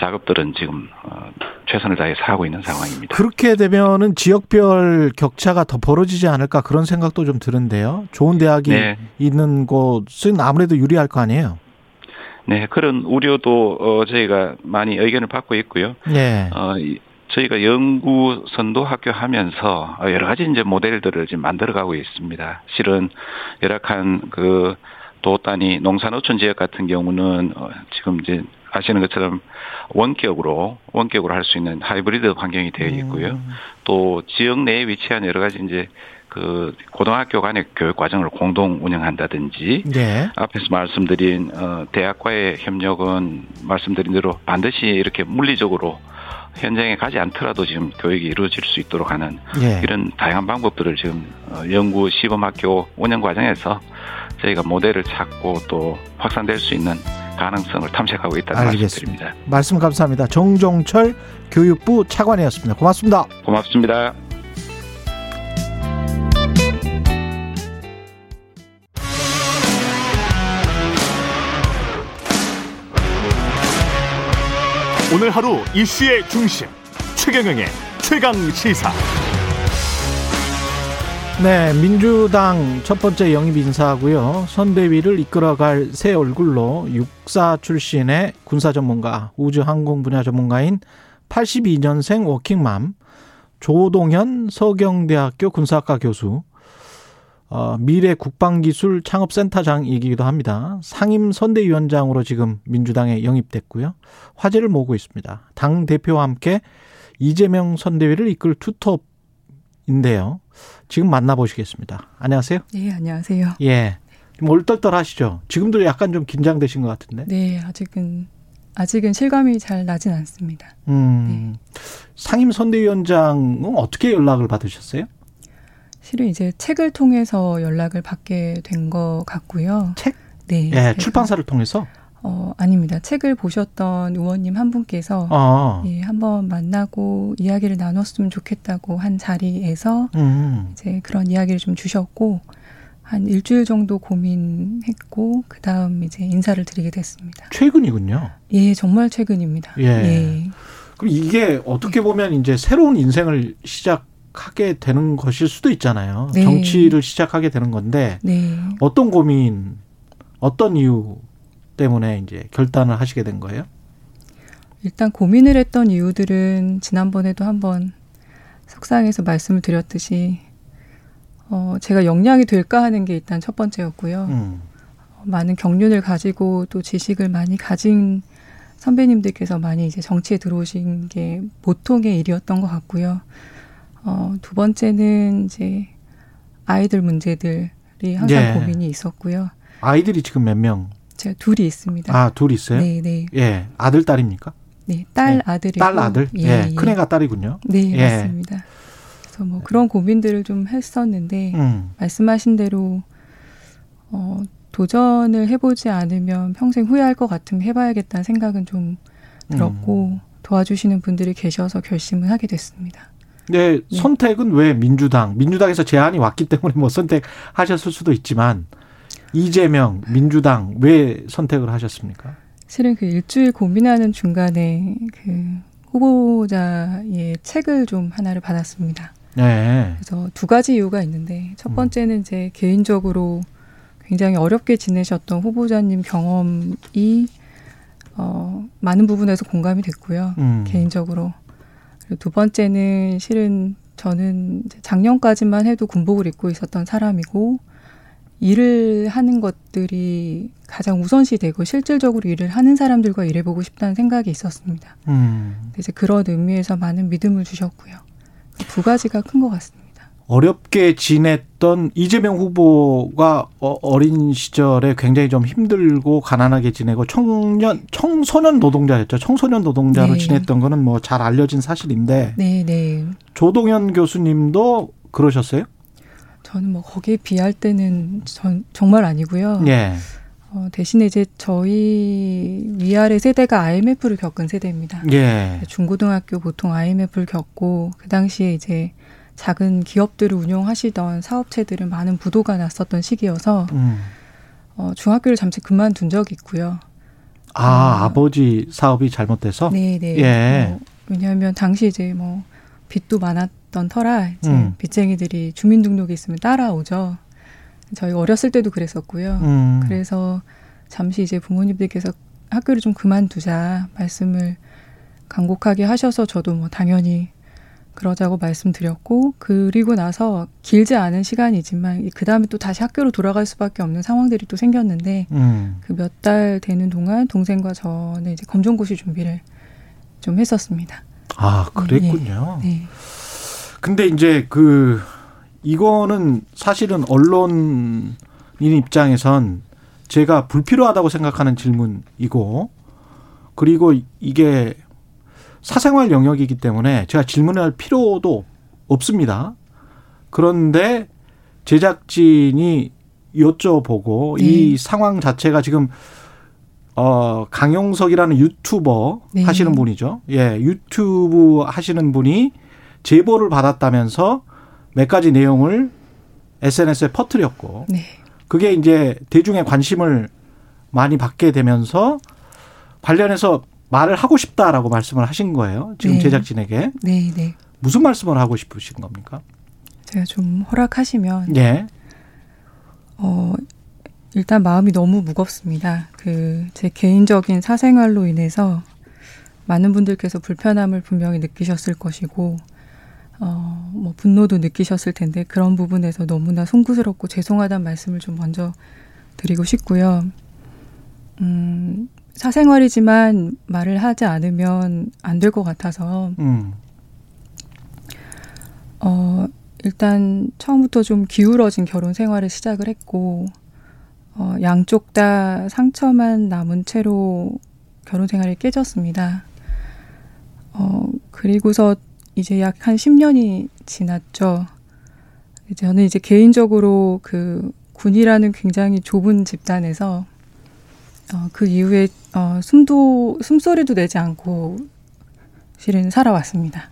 작업들은 지금 어, 최선을 다해서 하고 있는 상황입니다. 그렇게 되면은 지역별 격차가 더 벌어지지 않을까 그런 생각도 좀 드는데요. 좋은 대학이 네. 있는 곳은 아무래도 유리할 거 아니에요. 네, 그런 우려도 어, 저희가 많이 의견을 받고 있고요. 예. 어, 이- 저희가 연구 선도 학교 하면서 어, 여러 가지 이제 모델들을 지금 만들어가고 있습니다. 실은 열악한 그 도단위 농산어촌 지역 같은 경우는 어, 지금 이제 아시는 것처럼 원격으로 원격으로 할 수 있는 하이브리드 환경이 되어 있고요. 또 지역 내에 위치한 여러 가지 이제 그 고등학교 간의 교육 과정을 공동 운영한다든지 예. 앞에서 말씀드린 어, 대학과의 협력은 말씀드린 대로 반드시 이렇게 물리적으로 현장에 가지 않더라도 지금 교육이 이루어질 수 있도록 하는 예. 이런 다양한 방법들을 지금 어, 연구 시범학교 운영 과정에서 저희가 모델을 찾고 또 확산될 수 있는 가능성을 탐색하고 있다는 알겠습니다. 말씀드립니다. 말씀 감사합니다. 정종철 교육부 차관이었습니다. 고맙습니다. 고맙습니다. 오늘 하루 이슈의 중심 최경영의 최강 시사. 네, 민주당 첫 번째 영입 인사고요. 선대위를 이끌어갈 새 얼굴로 육사 출신의 군사 전문가, 우주 항공 분야 전문가인 82년생 워킹맘 조동현 서경대학교 군사학과 교수, 어, 미래 국방기술 창업센터장이기도 합니다. 상임 선대위원장으로 지금 민주당에 영입됐고요. 화제를 모으고 있습니다. 당 대표와 함께 이재명 선대위를 이끌 투톱인데요. 지금 만나보시겠습니다. 안녕하세요. 네, 안녕하세요. 예. 좀 얼떨떨하시죠? 지금도 약간 좀 긴장되신 것 같은데. 네, 아직은 아직은 실감이 잘 나진 않습니다. 음. 상임 선대위원장은 어떻게 연락을 받으셨어요? 실은 이제 책을 통해서 연락을 받게 된 것 같고요. 책? 네. 예, 출판사를 통해서. 어, 아닙니다. 책을 보셨던 의원님 한 분께서 어. 예, 한번 만나고 이야기를 나눴으면 좋겠다고 한 자리에서 음. 이제 그런 이야기를 좀 주셨고 한 일주일 정도 고민했고 그 다음 이제 인사를 드리게 됐습니다. 최근이군요. 예, 정말 최근입니다. 예. 그럼 이게 어떻게 보면 이제 새로운 인생을 시작 하게 되는 것일 수도 있잖아요. 네. 정치를 시작하게 되는 건데 네. 어떤 고민, 어떤 이유 때문에 이제 결단을 하시게 된 거예요? 일단 고민을 했던 이유들은 지난번에도 한번 석상에서 말씀을 드렸듯이 어, 제가 역량이 될까 하는 게 일단 첫 번째였고요. 음. 어, 많은 경륜을 가지고 또 지식을 많이 가진 선배님들께서 많이 이제 정치에 들어오신 게 보통의 일이었던 것 같고요. 어, 두 번째는 이제 아이들 문제들이 항상 예. 고민이 있었고요. 아이들이 지금 몇 명? 제가 둘이 있습니다. 아, 둘 있어요? 네, 네. 예. 아들, 딸입니까? 네, 딸 네. 아들이고 딸, 아들? 예. 큰애가 딸이군요. 네, 예. 맞습니다. 그래서 뭐 그런 고민들을 좀 했었는데 음. 말씀하신 대로 어, 도전을 해보지 않으면 평생 후회할 것 같으면 해봐야겠다는 생각은 좀 들었고 음. 도와주시는 분들이 계셔서 결심을 하게 됐습니다. 네, 네. 선택은 왜 민주당? 민주당에서 제안이 왔기 때문에 뭐 선택하셨을 수도 있지만 이재명, 민주당 왜 선택을 하셨습니까? 실은 그 일주일 고민하는 중간에 그 후보자의 책을 좀 하나를 받았습니다. 네. 그래서 두 가지 이유가 있는데 음. 첫 번째는 제 개인적으로 굉장히 어렵게 지내셨던 후보자님 경험이 어, 많은 부분에서 공감이 됐고요. 음. 개인적으로. 두 번째는 실은 저는 작년까지만 해도 군복을 입고 있었던 사람이고 일을 하는 것들이 가장 우선시 되고 실질적으로 일을 하는 사람들과 일해보고 싶다는 생각이 있었습니다. 음. 이제 그런 의미에서 많은 믿음을 주셨고요. 두 가지가 큰 것 같습니다. 어렵게 지냈던 이재명 후보가 어- 어린 시절에 굉장히 좀 힘들고 가난하게 지내고 청년 청소년 노동자였죠. 청소년 노동자로 네. 지냈던 거는 뭐 잘 알려진 사실인데 네, 네. 조동현 교수님도 그러셨어요? 저는 뭐 거기에 비할 때는 전, 정말 아니고요. 예. 어, 대신에 이제 저희 위아래 세대가 IMF를 겪은 세대입니다. 예. 중고등학교 보통 IMF를 겪고 그 당시에 이제 작은 기업들을 운영하시던 사업체들은 많은 부도가 났었던 시기여서 음. 어, 중학교를 잠시 그만둔 적이 있고요. 아, 아. 아버지 사업이 잘못돼서 네, 네. 예. 뭐, 왜냐하면 당시 이제 뭐 빚도 많았던 터라 이제 음. 빚쟁이들이 주민등록이 있으면 따라오죠. 저희 어렸을 때도 그랬었고요. 음. 그래서 잠시 이제 부모님들께서 학교를 좀 그만두자 말씀을 간곡하게 하셔서 저도 뭐 당연히 그러자고 말씀드렸고 그리고 나서 길지 않은 시간이지만 그 다음에 또 다시 학교로 돌아갈 수밖에 없는 상황들이 또 생겼는데 음. 그몇 달 되는 동안 동생과 저는 이제 검정고시 준비를 좀 했었습니다. 아, 그랬군요. 네. 근데 이제 그 이거는 사실은 언론인 입장에선 제가 불필요하다고 생각하는 질문이고 그리고 이게 사생활 영역이기 때문에 제가 질문할 필요도 없습니다. 그런데 제작진이 여쭤보고 네. 이 상황 자체가 지금 어 강용석이라는 유튜버 네. 하시는 분이죠. 예, 유튜브 하시는 분이 제보를 받았다면서 몇 가지 내용을 SNS에 퍼뜨렸고 네. 그게 이제 대중의 관심을 많이 받게 되면서 관련해서 말을 하고 싶다라고 말씀을 하신 거예요. 지금 네. 제작진에게 네, 네. 무슨 말씀을 하고 싶으신 겁니까? 제가 좀 허락하시면 예. 어, 일단 마음이 너무 무겁습니다. 그, 제 개인적인 사생활로 인해서 많은 분들께서 불편함을 분명히 느끼셨을 것이고, 어, 뭐, 분노도 느끼셨을 텐데, 그런 부분에서 너무나 송구스럽고 죄송하다는 말씀을 좀 먼저 드리고 싶고요. 음, 사생활이지만 말을 하지 않으면 안 될 것 같아서, 음. 어, 일단 처음부터 좀 기울어진 결혼 생활을 시작을 했고, 어, 양쪽 다 상처만 남은 채로 결혼 생활이 깨졌습니다. 어, 그리고서 이제 약 한 10년이 지났죠. 저는 이제 개인적으로 그 군이라는 굉장히 좁은 집단에서 어, 그 이후에 어, 숨도 숨소리도 내지 않고 실은 살아왔습니다.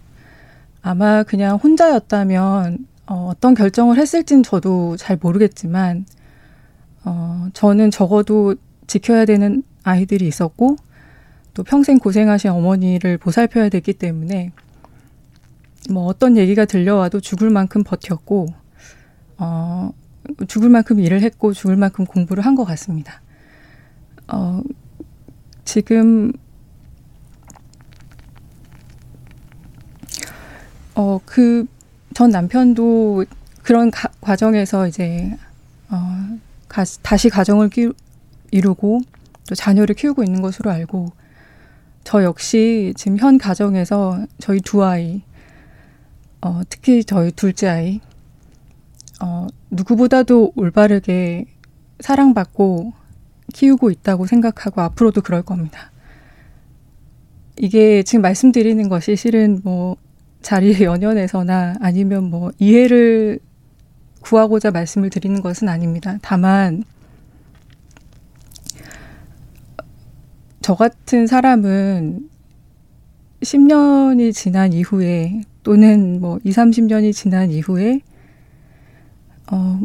아마 그냥 혼자였다면 어, 어떤 결정을 했을진 저도 잘 모르겠지만 어, 저는 적어도 지켜야 되는 아이들이 있었고 또 평생 고생하신 어머니를 보살펴야 됐기 때문에 뭐 어떤 얘기가 들려와도 죽을 만큼 버텼고 어, 죽을 만큼 일을 했고 죽을 만큼 공부를 한 것 같습니다. 어, 지금 어, 그, 전 남편도 그런 가, 과정에서 이제, 어, 가, 다시 가정을 끼, 이루고 또 자녀를 키우고 있는 것으로 알고, 저 역시 지금 현 가정에서 저희 두 아이, 어, 특히 저희 둘째 아이, 어, 누구보다도 올바르게 사랑받고 키우고 있다고 생각하고 앞으로도 그럴 겁니다. 이게 지금 말씀드리는 것이 실은 뭐 자리에 연연해서나 아니면 뭐 이해를 구하고자 말씀을 드리는 것은 아닙니다. 다만 저 같은 사람은 10년이 지난 이후에 또는 뭐 2, 30년이 지난 이후에 어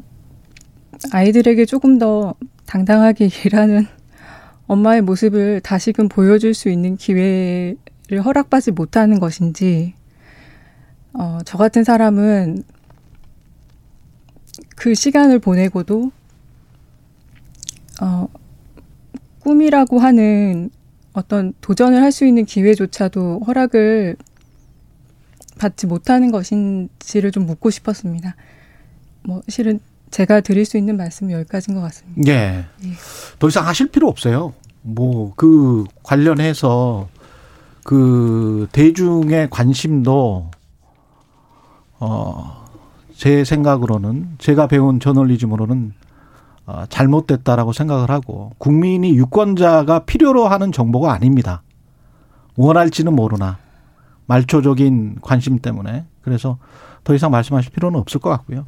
아이들에게 조금 더 당당하게 일하는 엄마의 모습을 다시금 보여줄 수 있는 기회를 허락받지 못하는 것인지, 어, 저 같은 사람은 그 시간을 보내고도, 어, 꿈이라고 하는 어떤 도전을 할 수 있는 기회조차도 허락을 받지 못하는 것인지를 좀 묻고 싶었습니다. 뭐, 실은 제가 드릴 수 있는 말씀은 여기까지인 것 같습니다. 예. 예. 더 이상 하실 필요 없어요. 뭐, 그 관련해서 그 대중의 관심도, 어, 제 생각으로는, 제가 배운 저널리즘으로는 어, 잘못됐다라고 생각을 하고, 국민이 유권자가 필요로 하는 정보가 아닙니다. 원할지는 모르나. 말초적인 관심 때문에. 그래서 더 이상 말씀하실 필요는 없을 것 같고요.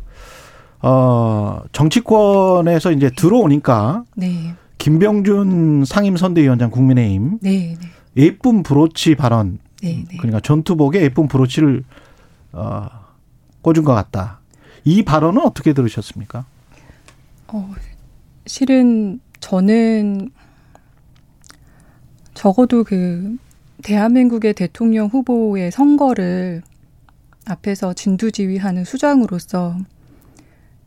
어, 정치권에서 이제 들어오니까 네. 김병준 상임선대위원장 국민의힘 네, 네. 예쁜 브로치 발언 네, 네. 그러니까 전투복에 예쁜 브로치를 어, 꽂은 것 같다. 이 발언은 어떻게 들으셨습니까? 어, 실은 저는 적어도 그 대한민국의 대통령 후보의 선거를 앞에서 진두지휘하는 수장으로서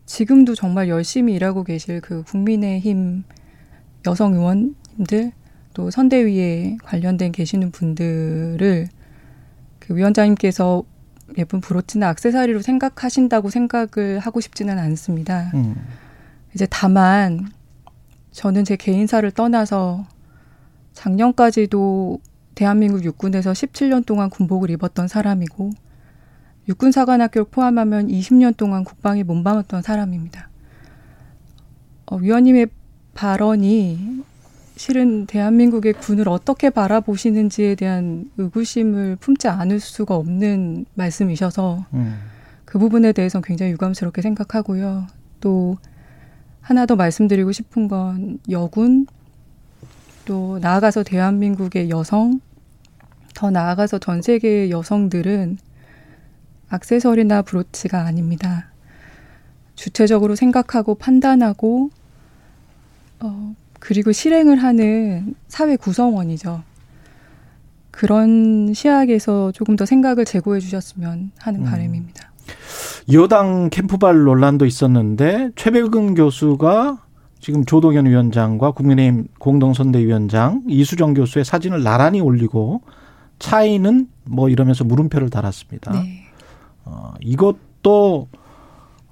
지금도 정말 열심히 일하고 계실 그 국민의힘 여성 의원님들 또 선대위에 관련된 계시는 분들을 그 위원장님께서 예쁜 브로치나 악세사리로 생각하신다고 생각을 하고 싶지는 않습니다. 음. 이제 다만 저는 제 개인사를 떠나서 작년까지도 대한민국 육군에서 17년 동안 군복을 입었던 사람이고 육군사관학교를 포함하면 20년 동안 국방에 몸담았던 사람입니다. 어, 위원님의 발언이 실은 대한민국의 군을 어떻게 바라보시는지에 대한 의구심을 품지 않을 수가 없는 말씀이셔서 음. 그 부분에 대해서 굉장히 유감스럽게 생각하고요. 또 하나 더 말씀드리고 싶은 건 여군 또 나아가서 대한민국의 여성 더 나아가서 전 세계의 여성들은 악세서리나 브로치가 아닙니다. 주체적으로 생각하고 판단하고 어, 그리고 실행을 하는 사회 구성원이죠. 그런 시각에서 조금 더 생각을 제고해 주셨으면 하는 음. 바람입니다. 여당 캠프발 논란도 있었는데 최백은 교수가 지금 조동현 위원장과 국민의힘 공동선대위원장 이수정 교수의 사진을 나란히 올리고 차이는 뭐 이러면서 물음표를 달았습니다. 네. 어, 이것도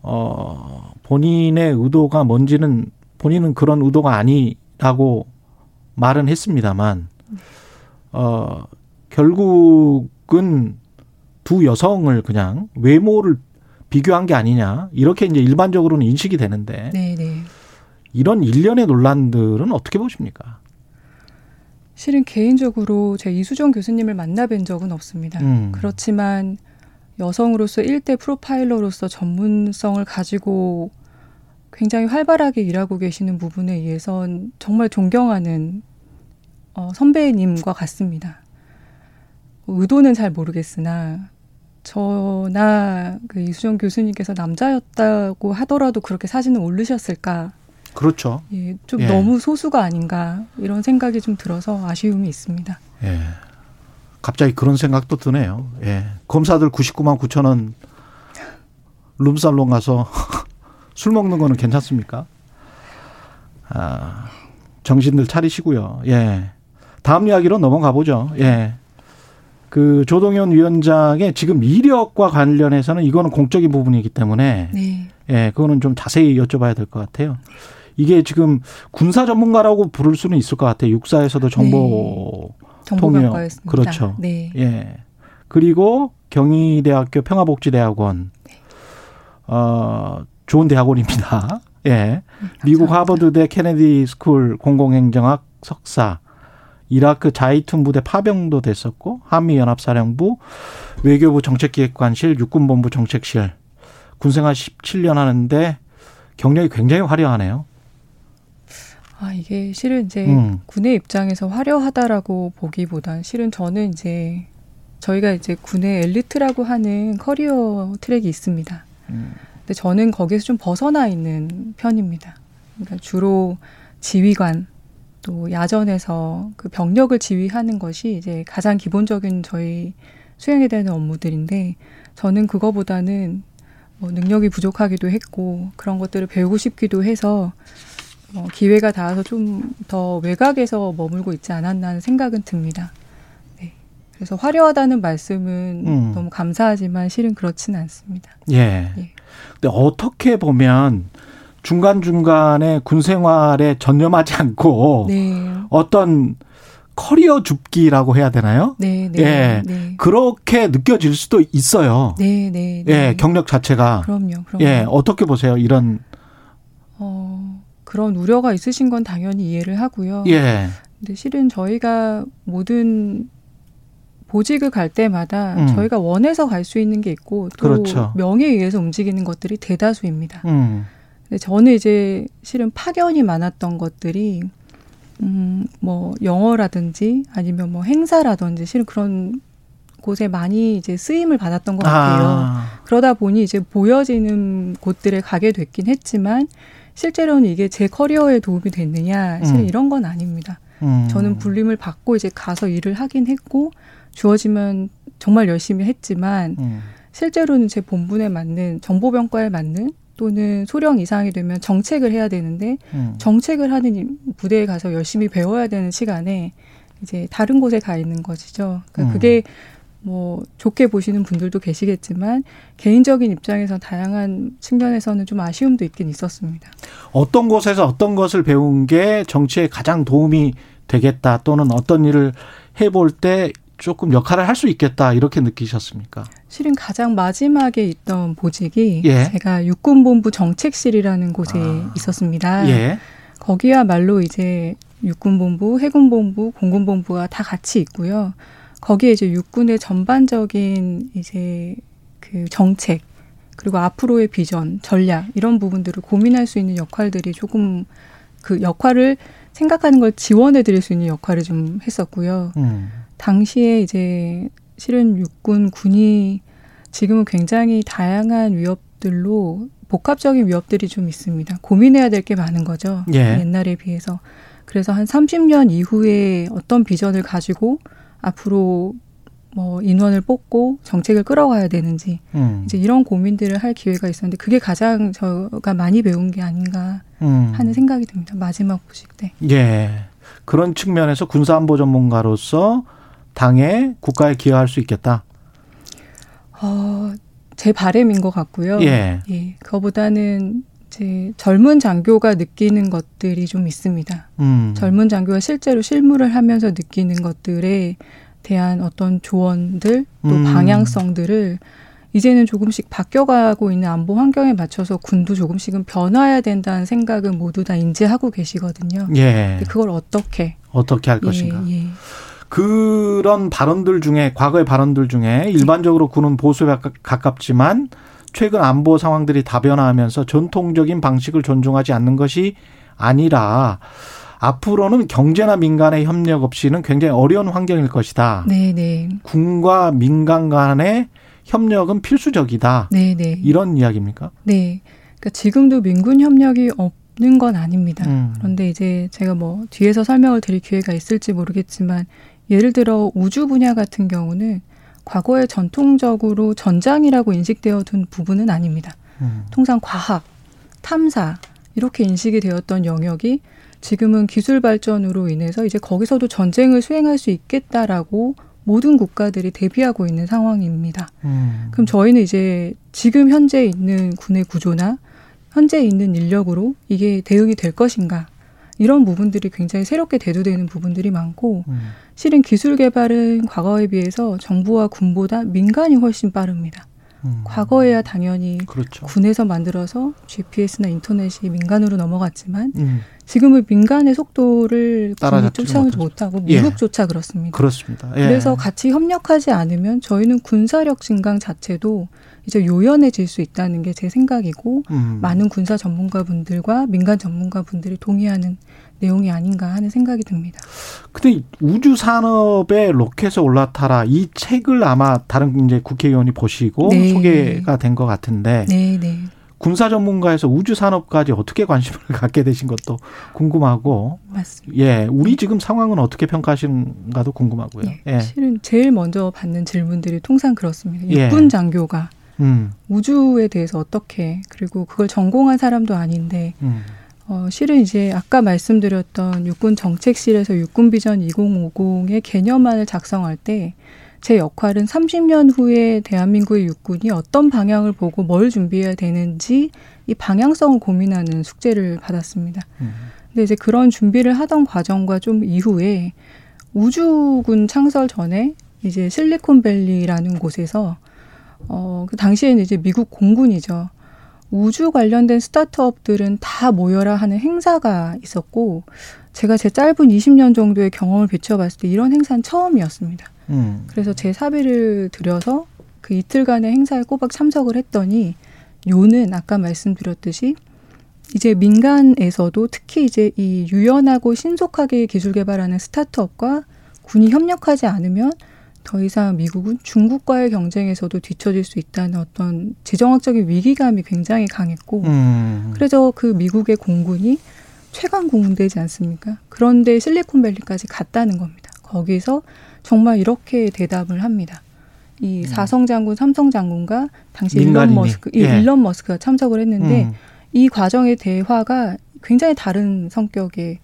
어, 본인의 의도가 뭔지는 본인은 그런 의도가 아니라고 말은 했습니다만 어, 결국은 두 여성을 그냥 외모를 비교한 게 아니냐 이렇게 이제 일반적으로는 인식이 되는데 네네. 네. 이런 일련의 논란들은 어떻게 보십니까? 실은 개인적으로 제 이수정 교수님을 만나뵌 적은 없습니다. 음. 그렇지만 여성으로서 1대 프로파일러로서 전문성을 가지고 굉장히 활발하게 일하고 계시는 부분에 의해선 정말 존경하는 어, 선배님과 같습니다. 의도는 잘 모르겠으나 저나 그 이수정 교수님께서 남자였다고 하더라도 그렇게 사진을 올리셨을까? 그렇죠. 예, 좀 예. 너무 소수가 아닌가 이런 생각이 좀 들어서 아쉬움이 있습니다. 예. 갑자기 그런 생각도 드네요. 예. 검사들 99만 9천 원 룸살롱 가서 술 먹는 거는 괜찮습니까? 아, 정신들 차리시고요. 예. 다음 이야기로 넘어가 보죠. 예. 그 조동현 위원장의 지금 이력과 관련해서는 이거는 공적인 부분이기 때문에 네. 예, 그거는 좀 자세히 여쭤봐야 될 것 같아요. 이게 지금 군사 전문가라고 부를 수는 있을 것 같아요. 육사에서도 정보 정보병과였습니다. 그렇죠. 네. 예. 그리고 경희대학교 평화복지대학원 어 좋은 대학원입니다. 예. 미국 하버드대 케네디 스쿨 공공행정학 석사 이라크 자이툰 부대 파병도 됐었고 한미 연합사령부 외교부 정책기획관실 육군본부 정책실 군생활 17년 하는데 경력이 굉장히 화려하네요. 아, 이게 실은 이제 음. 군의 입장에서 화려하다라고 보기보단 실은 저는 이제 저희가 이제 군의 엘리트라고 하는 커리어 트랙이 있습니다. 근데 저는 거기서 좀 벗어나 있는 편입니다. 그러니까 주로 지휘관 또 야전에서 그 병력을 지휘하는 것이 이제 가장 기본적인 저희 수행에 되는 업무들인데 저는 그거보다는 뭐 능력이 부족하기도 했고 그런 것들을 배우고 싶기도 해서 어, 기회가 닿아서 좀 더 외곽에서 머물고 있지 않았나 하는 생각은 듭니다. 네. 그래서 화려하다는 말씀은 음. 너무 감사하지만 실은 그렇지는 않습니다. 예. 예. 근데 어떻게 보면 중간중간에 군 생활에 전념하지 않고 네. 어떤 커리어 줍기라고 해야 되나요? 네, 네. 예. 네. 그렇게 느껴질 수도 있어요. 네, 네, 네. 예, 경력 자체가. 그럼요, 그럼요. 예, 어떻게 보세요? 이런 어, 그런 우려가 있으신 건 당연히 이해를 하고요. 예. 근데 실은 저희가 모든 보직을 갈 때마다 음. 저희가 원해서 갈 수 있는 게 있고 또 그렇죠. 명예에 의해서 움직이는 것들이 대다수입니다. 음. 근데 저는 이제 실은 파견이 많았던 것들이 음, 뭐 영어라든지 아니면 뭐 행사라든지 실은 그런 곳에 많이 이제 쓰임을 받았던 것 같아요. 아. 그러다 보니 이제 보여지는 곳들에 가게 됐긴 했지만 실제로는 이게 제 커리어에 도움이 됐느냐 실은 음. 이런 건 아닙니다. 음. 저는 불림을 받고 이제 가서 일을 하긴 했고 주어지면 정말 열심히 했지만 음. 실제로는 제 본분에 맞는 정보병과에 맞는 또는 소령 이상이 되면 정책을 해야 되는데 음. 정책을 하는 이 부대에 가서 열심히 배워야 되는 시간에 이제 다른 곳에 가 있는 것이죠. 그러니까 음. 그게 뭐 좋게 보시는 분들도 계시겠지만 개인적인 입장에서 다양한 측면에서는 좀 아쉬움도 있긴 있었습니다. 어떤 곳에서 어떤 것을 배운 게 정치에 가장 도움이 되겠다 또는 어떤 일을 해볼 때 조금 역할을 할 수 있겠다 이렇게 느끼셨습니까? 실은 가장 마지막에 있던 보직이 예. 제가 육군본부 정책실이라는 곳에 아. 있었습니다. 예. 거기야말로 이제 육군본부, 해군본부, 공군본부가 다 같이 있고요. 거기에 이제 육군의 전반적인 이제 그 정책 그리고 앞으로의 비전, 전략 이런 부분들을 고민할 수 있는 역할들이 조금 그 역할을 생각하는 걸 지원해 드릴 수 있는 역할을 좀 했었고요. 음. 당시에 이제 실은 육군 군이 지금은 굉장히 다양한 위협들로 복합적인 위협들이 좀 있습니다. 고민해야 될 게 많은 거죠. 예. 옛날에 비해서. 그래서 한 30년 이후에 어떤 비전을 가지고 앞으로 뭐 인원을 뽑고 정책을 끌어가야 되는지 음. 이제 이런 고민들을 할 기회가 있었는데 그게 가장 저가 많이 배운 게 아닌가 음. 하는 생각이 듭니다. 마지막 보식 때. 예. 그런 측면에서 군사안보 전문가로서 당에 국가에 기여할 수 있겠다. 어, 제 바램인 것 같고요. 예. 예, 그거보다는 이제 젊은 장교가 느끼는 것들이 좀 있습니다. 음. 젊은 장교가 실제로 실무를 하면서 느끼는 것들에 대한 어떤 조언들 또 음. 방향성들을 이제는 조금씩 바뀌어가고 있는 안보 환경에 맞춰서 군도 조금씩은 변화해야 된다는 생각은 모두 다 인지하고 계시거든요. 예. 그걸 어떻게 어떻게 할 것인가. 예, 예. 그런 발언들 중에 과거의 발언들 중에 일반적으로 군은 보수에 가깝- 가깝지만 최근 안보 상황들이 다변화하면서 전통적인 방식을 존중하지 않는 것이 아니라 앞으로는 경제나 민간의 협력 없이는 굉장히 어려운 환경일 것이다. 네, 네, 군과 민간 간의 협력은 필수적이다. 네, 네. 이런 이야기입니까? 네. 그러니까 지금도 민군 협력이 없는 건 아닙니다. 음. 그런데 이제 제가 뭐 뒤에서 설명을 드릴 기회가 있을지 모르겠지만 예를 들어 우주 분야 같은 경우는 과거에 전통적으로 전장이라고 인식되어 둔 부분은 아닙니다. 음. 통상 과학, 탐사 이렇게 인식이 되었던 영역이 지금은 기술 발전으로 인해서 이제 거기서도 전쟁을 수행할 수 있겠다라고 모든 국가들이 대비하고 있는 상황입니다. 음. 그럼 저희는 이제 지금 현재 있는 군의 구조나 현재 있는 인력으로 이게 대응이 될 것인가 이런 부분들이 굉장히 새롭게 대두되는 부분들이 많고 음. 실은 기술 개발은 과거에 비해서 정부와 군보다 민간이 훨씬 빠릅니다. 음. 과거에야 당연히 그렇죠. 군에서 만들어서 GPS나 인터넷이 민간으로 넘어갔지만 음. 지금은 민간의 속도를 군이 쫓아오지. 못하고 예. 미국조차 그렇습니다. 그렇습니다. 예. 그래서 같이 협력하지 않으면 저희는 군사력 증강 자체도 이제 요연해질 수 있다는 게 제 생각이고 음. 많은 군사 전문가분들과 민간 전문가분들이 동의하는 내용이 아닌가 하는 생각이 듭니다. 근데 우주 산업에 로켓에 올라타라 이 책을 아마 다른 이제 국회의원이 보시고 네. 소개가 된 것 같은데 네, 네. 군사 전문가에서 우주 산업까지 어떻게 관심을 갖게 되신 것도 궁금하고 맞습니다. 예 우리 지금 상황은 어떻게 평가하시는가도 궁금하고요. 예. 예. 실은 제일 먼저 받는 질문들이 통상 그렇습니다. 예. 육군 장교가 음. 우주에 대해서 어떻게 그리고 그걸 전공한 사람도 아닌데 음. 어, 실은 이제 아까 말씀드렸던 육군 정책실에서 육군 비전 2050의 개념안을 작성할 때 제 역할은 30년 후에 대한민국의 육군이 어떤 방향을 보고 뭘 준비해야 되는지 이 방향성을 고민하는 숙제를 받았습니다. 음. 근데 이제 그런 준비를 하던 과정과 좀 이후에 우주군 창설 전에 이제 실리콘밸리라는 곳에서 어, 그 당시에는 이제 미국 공군이죠. 우주 관련된 스타트업들은 다 모여라 하는 행사가 있었고, 제가 제 짧은 20년 정도의 경험을 비춰봤을 때 이런 행사는 처음이었습니다. 음. 그래서 제 사비를 들여서 그 이틀간의 행사에 꼬박 참석을 했더니, 요는 아까 말씀드렸듯이 이제 민간에서도 특히 이제 이 유연하고 신속하게 기술 개발하는 스타트업과 군이 협력하지 않으면 더 이상 미국은 중국과의 경쟁에서도 뒤처질 수 있다는 어떤 지정학적인 위기감이 굉장히 강했고 음. 그래서 그 미국의 공군이 최강 공군되지 않습니까? 그런데 실리콘밸리까지 갔다는 겁니다. 거기서 정말 이렇게 대답을 합니다. 이 사성 장군, 삼성 장군과 당시 일론 음. 민간인이. 머스크, 이 예. 일론 머스크가 참석을 했는데 음. 이 과정의 대화가 굉장히 다른 성격의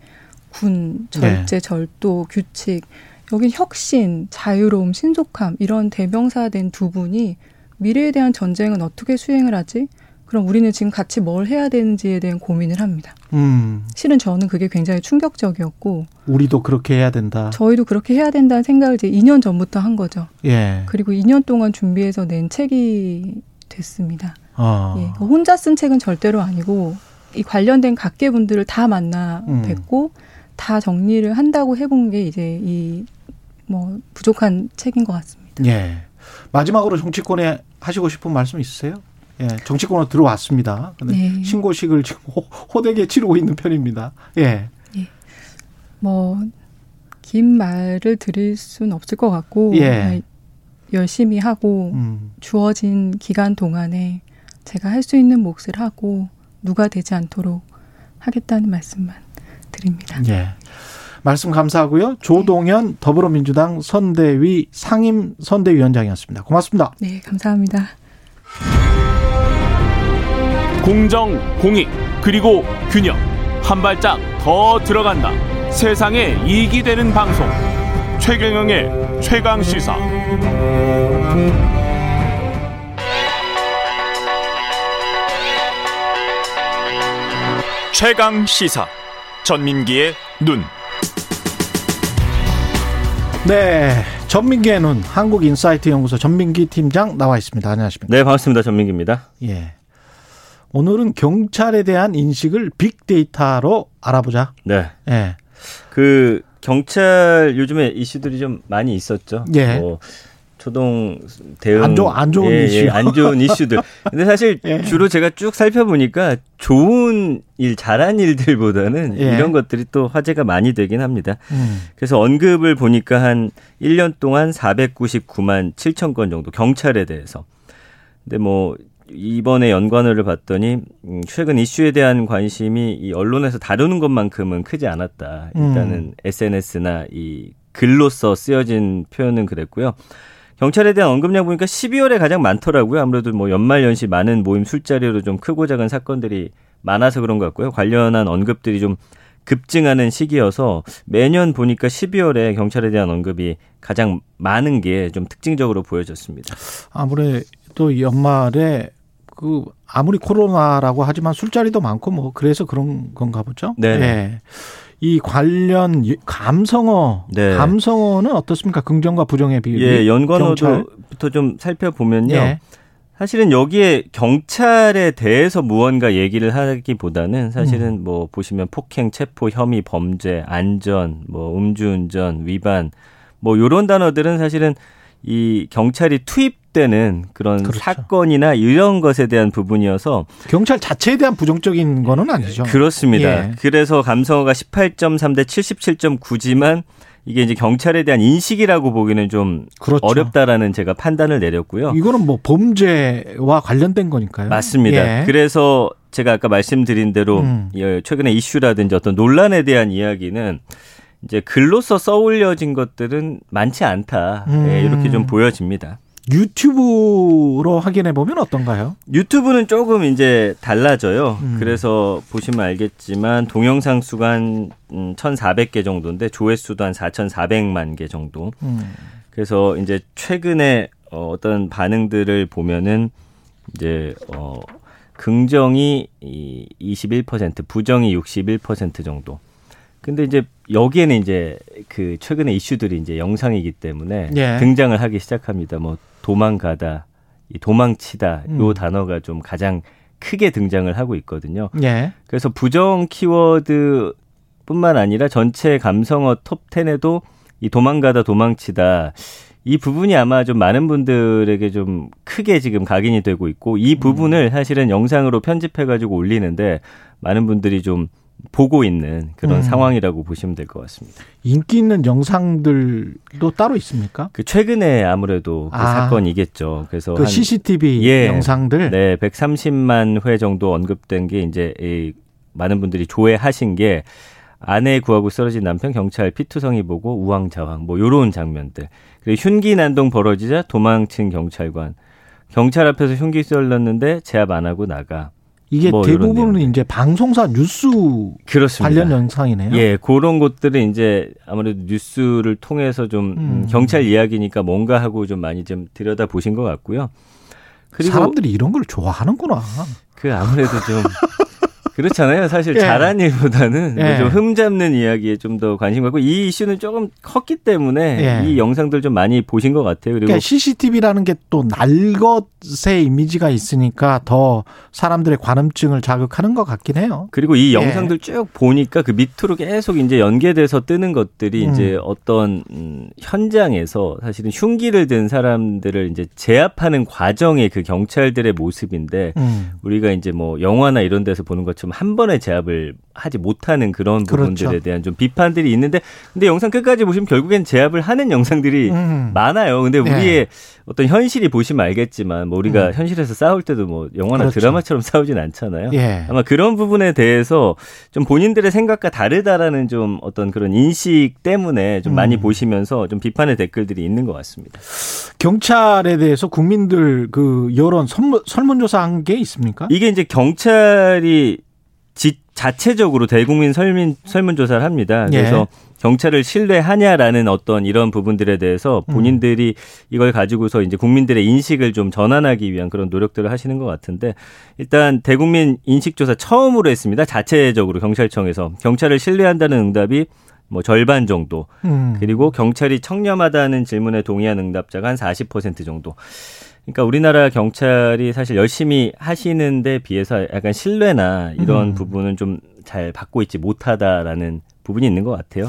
군, 절제, 네. 절도, 규칙, 여기 혁신, 자유로움, 신속함 이런 대명사된 두 분이 미래에 대한 전쟁은 어떻게 수행을 하지? 그럼 우리는 지금 같이 뭘 해야 되는지에 대한 고민을 합니다. 음. 실은 저는 그게 굉장히 충격적이었고 우리도 그렇게 해야 된다. 저희도 그렇게 해야 된다는 생각을 이제 2년 전부터 한 거죠. 예. 그리고 2년 동안 준비해서 낸 책이 됐습니다. 어. 예, 그 혼자 쓴 책은 절대로 아니고 이 관련된 각계 분들을 다 만나 음. 뵙고 다 정리를 한다고 해본 게 이제 이 뭐 부족한 책인 것 같습니다. 예. 마지막으로 정치권에 하시고 싶은 말씀 있으세요? 예. 정치권으로 들어왔습니다. 근데 네. 신고식을 지금 호, 호되게 치르고 있는 편입니다. 예. 뭐 긴 말을 드릴 수는 없을 것 같고 예. 그냥 열심히 하고 음. 주어진 기간 동안에 제가 할 수 있는 몫을 하고 누가 되지 않도록 하겠다는 말씀만 드립니다. 예. 말씀 감사하고요. 조동현 더불어민주당 선대위 상임 선대위원장이었습니다. 고맙습니다. 네, 감사합니다. 공정, 공익, 그리고 균형. 한 발짝 더 들어간다. 세상에 이익이 되는 방송. 최경영의 최강 시사. 최강 시사. 전민기의 눈. 네. 전민기의 눈 한국인사이트 연구소 전민기 팀장 나와 있습니다. 안녕하십니까? 네, 반갑습니다. 전민기입니다. 예. 오늘은 경찰에 대한 인식을 빅데이터로 알아보자. 네. 예. 그 경찰 요즘에 이슈들이 좀 많이 있었죠. 예. 뭐 초동 대응 안 좋- 안 좋은 예, 이슈. 예, 안 좋은 이슈들. 근데 사실 예. 주로 제가 쭉 살펴보니까 좋은 일, 잘한 일들보다는 예. 이런 것들이 또 화제가 많이 되긴 합니다. 음. 그래서 언급을 보니까 한 1년 동안 499만 7천 건 정도 경찰에 대해서. 근데 뭐 이번에 연관어를 봤더니 음, 최근 이슈에 대한 관심이 이 언론에서 다루는 것만큼은 크지 않았다. 일단은 음. SNS나 이 글로써 쓰여진 표현은 그랬고요. 경찰에 대한 언급량 보니까 12월에 가장 많더라고요. 아무래도 뭐 연말 연시 많은 모임 술자리로 좀 크고 작은 사건들이 많아서 그런 것 같고요. 관련한 언급들이 좀 급증하는 시기여서 매년 보니까 12월에 경찰에 대한 언급이 가장 많은 게 좀 특징적으로 보여졌습니다. 아무래도 연말에 그 아무리 코로나라고 하지만 술자리도 많고 뭐 그래서 그런 건가 보죠. 네. 예. 이 관련 유- 감성어, 네. 감성어는 어떻습니까? 긍정과 부정의 비율. 예, 연관어도부터 좀 살펴보면요. 예. 사실은 여기에 경찰에 대해서 무언가 얘기를 하기보다는 사실은 음. 뭐 보시면 폭행, 체포, 혐의, 범죄, 안전, 뭐 음주운전, 위반 뭐 요런 단어들은 사실은 이 경찰이 투입 되는 그런 그렇죠. 사건이나 이런 것에 대한 부분이어서 경찰 자체에 대한 부정적인 거는 아니죠. 그렇습니다. 예. 그래서 감성어가 18.3 대 77.9지만 이게 이제 경찰에 대한 인식이라고 보기는 좀 그렇죠. 어렵다라는 제가 판단을 내렸고요. 이거는 뭐 범죄와 관련된 거니까요. 맞습니다. 예. 그래서 제가 아까 말씀드린 대로 음. 예, 최근에 이슈라든지 어떤 논란에 대한 이야기는 이제 글로써 써올려진 것들은 많지 않다. 예, 음. 이렇게 좀 보여집니다. 유튜브로 확인해 보면 어떤가요? 유튜브는 조금 이제 달라져요. 음. 그래서 보시면 알겠지만 동영상 수가 한 음, 1,400개 정도인데 조회수도 한 4,400만 개 정도. 음. 그래서 이제 최근에 어, 어떤 반응들을 보면은 이제 어 긍정이 이 21%, 부정이 61% 정도. 근데 이제 여기에는 이제 그 최근에 이슈들이 이제 영상이기 때문에 예. 등장을 하기 시작합니다. 뭐 도망가다, 이 도망치다 요 음. 단어가 좀 가장 크게 등장을 하고 있거든요. 예. 그래서 부정 키워드 뿐만 아니라 전체 감성어 톱 10에도 이 도망가다 도망치다 이 부분이 아마 좀 많은 분들에게 좀 크게 지금 각인이 되고 있고 이 부분을 사실은 영상으로 편집해 가지고 올리는데 많은 분들이 좀 보고 있는 그런 음. 상황이라고 보시면 될 것 같습니다. 인기 있는 영상들도 따로 있습니까? 그 최근에 아무래도 그 아. 사건이겠죠. 그래서 그 한 CCTV 예. 영상들. 네, 130만 회 정도 언급된 게 이제 이 많은 분들이 조회하신 게 아내 구하고 쓰러진 남편 경찰 피투성이 보고 우왕좌왕 뭐 요런 장면들. 그리고 흉기 난동 벌어지자 도망친 경찰관. 경찰 앞에서 흉기 쏠렸는데 제압 안 하고 나가. 이게 뭐 대부분은 내용들. 이제 방송사 뉴스 그렇습니다. 관련 영상이네요. 예, 그런 것들은 이제 아무래도 뉴스를 통해서 좀 음, 음. 경찰 이야기니까 뭔가 하고 좀 많이 좀 들여다 보신 것 같고요. 그리고 사람들이 이런 걸 좋아하는구나. 그 아무래도 좀 그렇잖아요. 사실 예. 잘한 일보다는 예. 뭐좀 흠잡는 이야기에 좀 더 관심 갖고 이 이슈는 조금 컸기 때문에 예. 이 영상들 좀 많이 보신 것 같아요. 그리고 그러니까 CCTV라는 게 또 날것의 이미지가 있으니까 더 사람들의 관음증을 자극하는 것 같긴 해요. 그리고 이 예. 영상들 쭉 보니까 그 밑으로 계속 이제 연계돼서 뜨는 것들이 음. 이제 어떤 음, 현장에서 사실은 흉기를 든 사람들을 이제 제압하는 과정의 그 경찰들의 모습인데 음. 우리가 이제 뭐 영화나 이런 데서 보는 것처럼 한 번에 제압을 하지 못하는 그런 부분들에 그렇죠. 대한 좀 비판들이 있는데 근데 영상 끝까지 보시면 결국엔 제압을 하는 영상들이 음. 많아요. 근데 네. 우리의 어떤 현실이 보시면 알겠지만 뭐 우리가 음. 현실에서 싸울 때도 뭐 영화나 그렇죠. 드라마처럼 싸우진 않잖아요. 예. 아마 그런 부분에 대해서 좀 본인들의 생각과 다르다라는 좀 어떤 그런 인식 때문에 좀 많이 음. 보시면서 좀 비판의 댓글들이 있는 것 같습니다. 경찰에 대해서 국민들 그 여론 설문, 설문조사한 게 있습니까? 이게 이제 경찰이 지, 자체적으로 대국민 설문 설문조사를 합니다. 예. 그래서 경찰을 신뢰하냐라는 어떤 이런 부분들에 대해서 음. 본인들이 이걸 가지고서 이제 국민들의 인식을 좀 전환하기 위한 그런 노력들을 하시는 것 같은데 일단 대국민 인식조사 처음으로 했습니다. 자체적으로 경찰청에서 경찰을 신뢰한다는 응답이 뭐 절반 정도 음. 그리고 경찰이 청렴하다는 질문에 동의한 응답자가 한 40% 정도. 그러니까 우리나라 경찰이 사실 열심히 하시는데 비해서 약간 신뢰나 이런 음. 부분은 좀 잘 받고 있지 못하다라는 부분이 있는 것 같아요.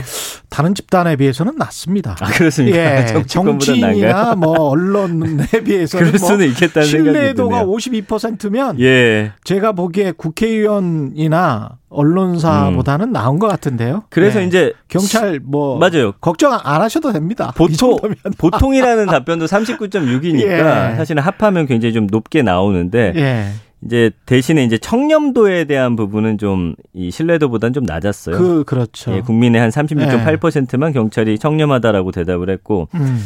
다른 집단에 비해서는 낮습니다. 아 그렇습니까? 예, 정치인이나? 뭐 언론에 비해서는 그럴 뭐 수는 있겠다는 신뢰도가 드네요. 52%면 예. 제가 보기에 국회의원이나 언론사보다는 나은 것 같은데요. 음. 그래서 예. 이제 경찰 뭐 맞아요. 걱정 안 하셔도 됩니다. 이 보통. 보통이라는 답변도 39.6이니까 예. 사실은 합하면 굉장히 좀 높게 나오는데 예. 이제 대신에 이제 청렴도에 대한 부분은 좀 이 신뢰도보다는 좀 낮았어요. 그 그렇죠. 예, 국민의 한 36.8%만 경찰이 청렴하다라고 대답을 했고 음.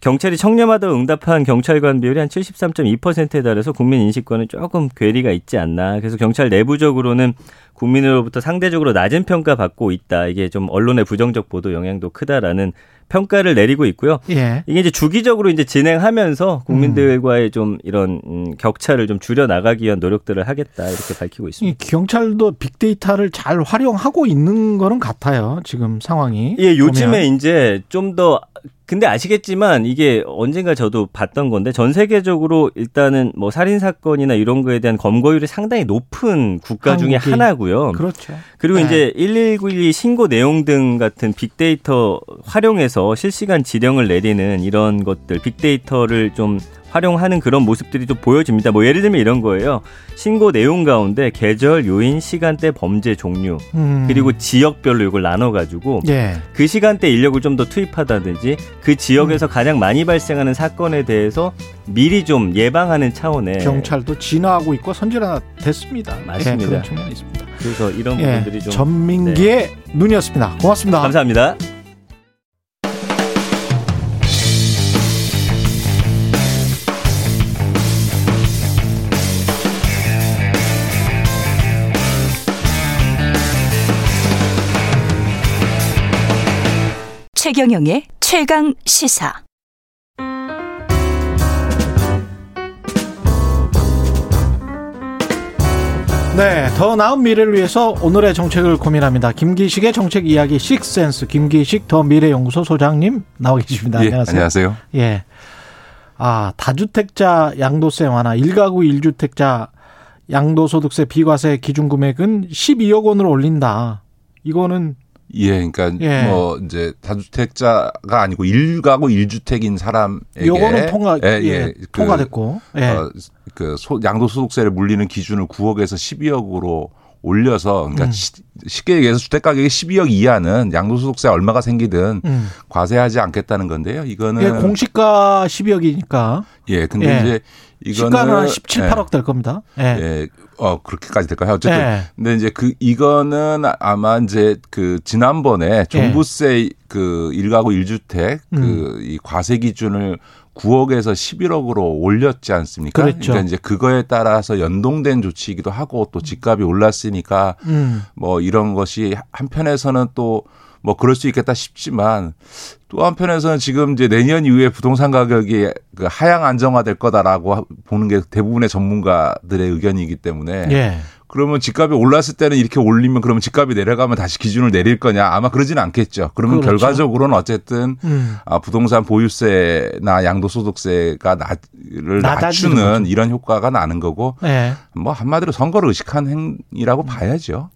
경찰이 청렴하다 응답한 경찰관 비율이 한 73.2%에 달해서 국민 인식과는 조금 괴리가 있지 않나. 그래서 경찰 내부적으로는 국민으로부터 상대적으로 낮은 평가 받고 있다. 이게 좀 언론의 부정적 보도 영향도 크다라는 평가를 내리고 있고요. 예. 이게 이제 주기적으로 이제 진행하면서 국민들과의 좀 이런 음, 격차를 좀 줄여 나가기 위한 노력들을 하겠다 이렇게 밝히고 있습니다. 이 경찰도 빅데이터를 잘 활용하고 있는 거는 같아요. 지금 상황이. 예, 요즘에 보면. 이제 좀더 근데 아시겠지만 이게 언젠가 저도 봤던 건데 전 세계적으로 일단은 뭐 살인 사건이나 이런 거에 대한 검거율이 상당히 높은 국가 중에 한국이. 하나고요. 그렇죠. 그리고 네. 이제 11912 신고 내용 등 같은 빅데이터 활용해서 실시간 지령을 내리는 이런 것들 빅데이터를 좀 활용하는 그런 모습들이 좀 보여집니다. 뭐 예를 들면 이런 거예요. 신고 내용 가운데 계절, 요인, 시간대, 범죄 종류 음. 그리고 지역별로 이걸 나눠 가지고 예. 그 시간대 인력을 좀 더 투입하다든지 그 음. 지역에서 가장 많이 발생하는 사건에 대해서 미리 좀 예방하는 차원의 경찰도 진화하고 있고 선진화 됐습니다. 맞습니다. 예, 그런 측면이 있습니다. 그래서 이런 예, 부분들이 좀 전민기의 눈이었습니다. 고맙습니다. 감사합니다. 최경영의 최강 시사. 네, 더 나은 미래를 위해서 오늘의 정책을 고민합니다. 김기식의 정책 이야기 식센스 김기식 더 미래 연구소 소장님 나와 계십니다. 예, 안녕하세요. 안녕하세요. 예. 아, 다주택자 양도세 완화, 1가구 1주택자 양도소득세 비과세 기준 금액은 12억 원으로 올린다. 이거는 예, 그러니까 예. 뭐 이제 다주택자가 아니고 1가구 1주택인 사람에게 요거는 통과 예, 예, 예. 그, 통과됐고. 예. 어, 그 소, 양도소득세를 물리는 기준을 9억에서 12억으로 올려서 그러니까 음. 시- 쉽게 얘기해서 주택 가격이 12억 이하는 양도소득세 얼마가 생기든 음. 과세하지 않겠다는 건데요. 이거는 예, 공시가 12억이니까 예, 근데 예. 이제 시가는 한 17, 예. 8억 될 겁니다. 예. 예. 어, 그렇게까지 될까요? 어쨌든. 예. 근데 이제 그, 이거는 아마 이제 그 지난번에 종부세 그 1가구 1주택 음. 그이 과세 기준을 9억에서 11억으로 올렸지 않습니까? 그랬죠. 러니까 이제 그거에 따라서 연동된 조치이기도 하고 또 집값이 올랐으니까 음. 뭐 이런 것이 한편에서는 또 뭐 그럴 수 있겠다 싶지만 또 한편에서는 지금 이제 내년 이후에 부동산 가격이 그 하향 안정화될 거다라고 보는 게 대부분의 전문가들의 의견이기 때문에 예. 그러면 집값이 올랐을 때는 이렇게 올리면 그러면 집값이 내려가면 다시 기준을 내릴 거냐 아마 그러지는 않겠죠. 그러면 그렇죠. 결과적으로는 어쨌든 음. 아, 부동산 보유세나 양도소득세가 낮을 낮아지는 낮추는. 이런 효과가 나는 거고 예. 뭐 한마디로 선거를 의식한 행위라고 음. 봐야죠.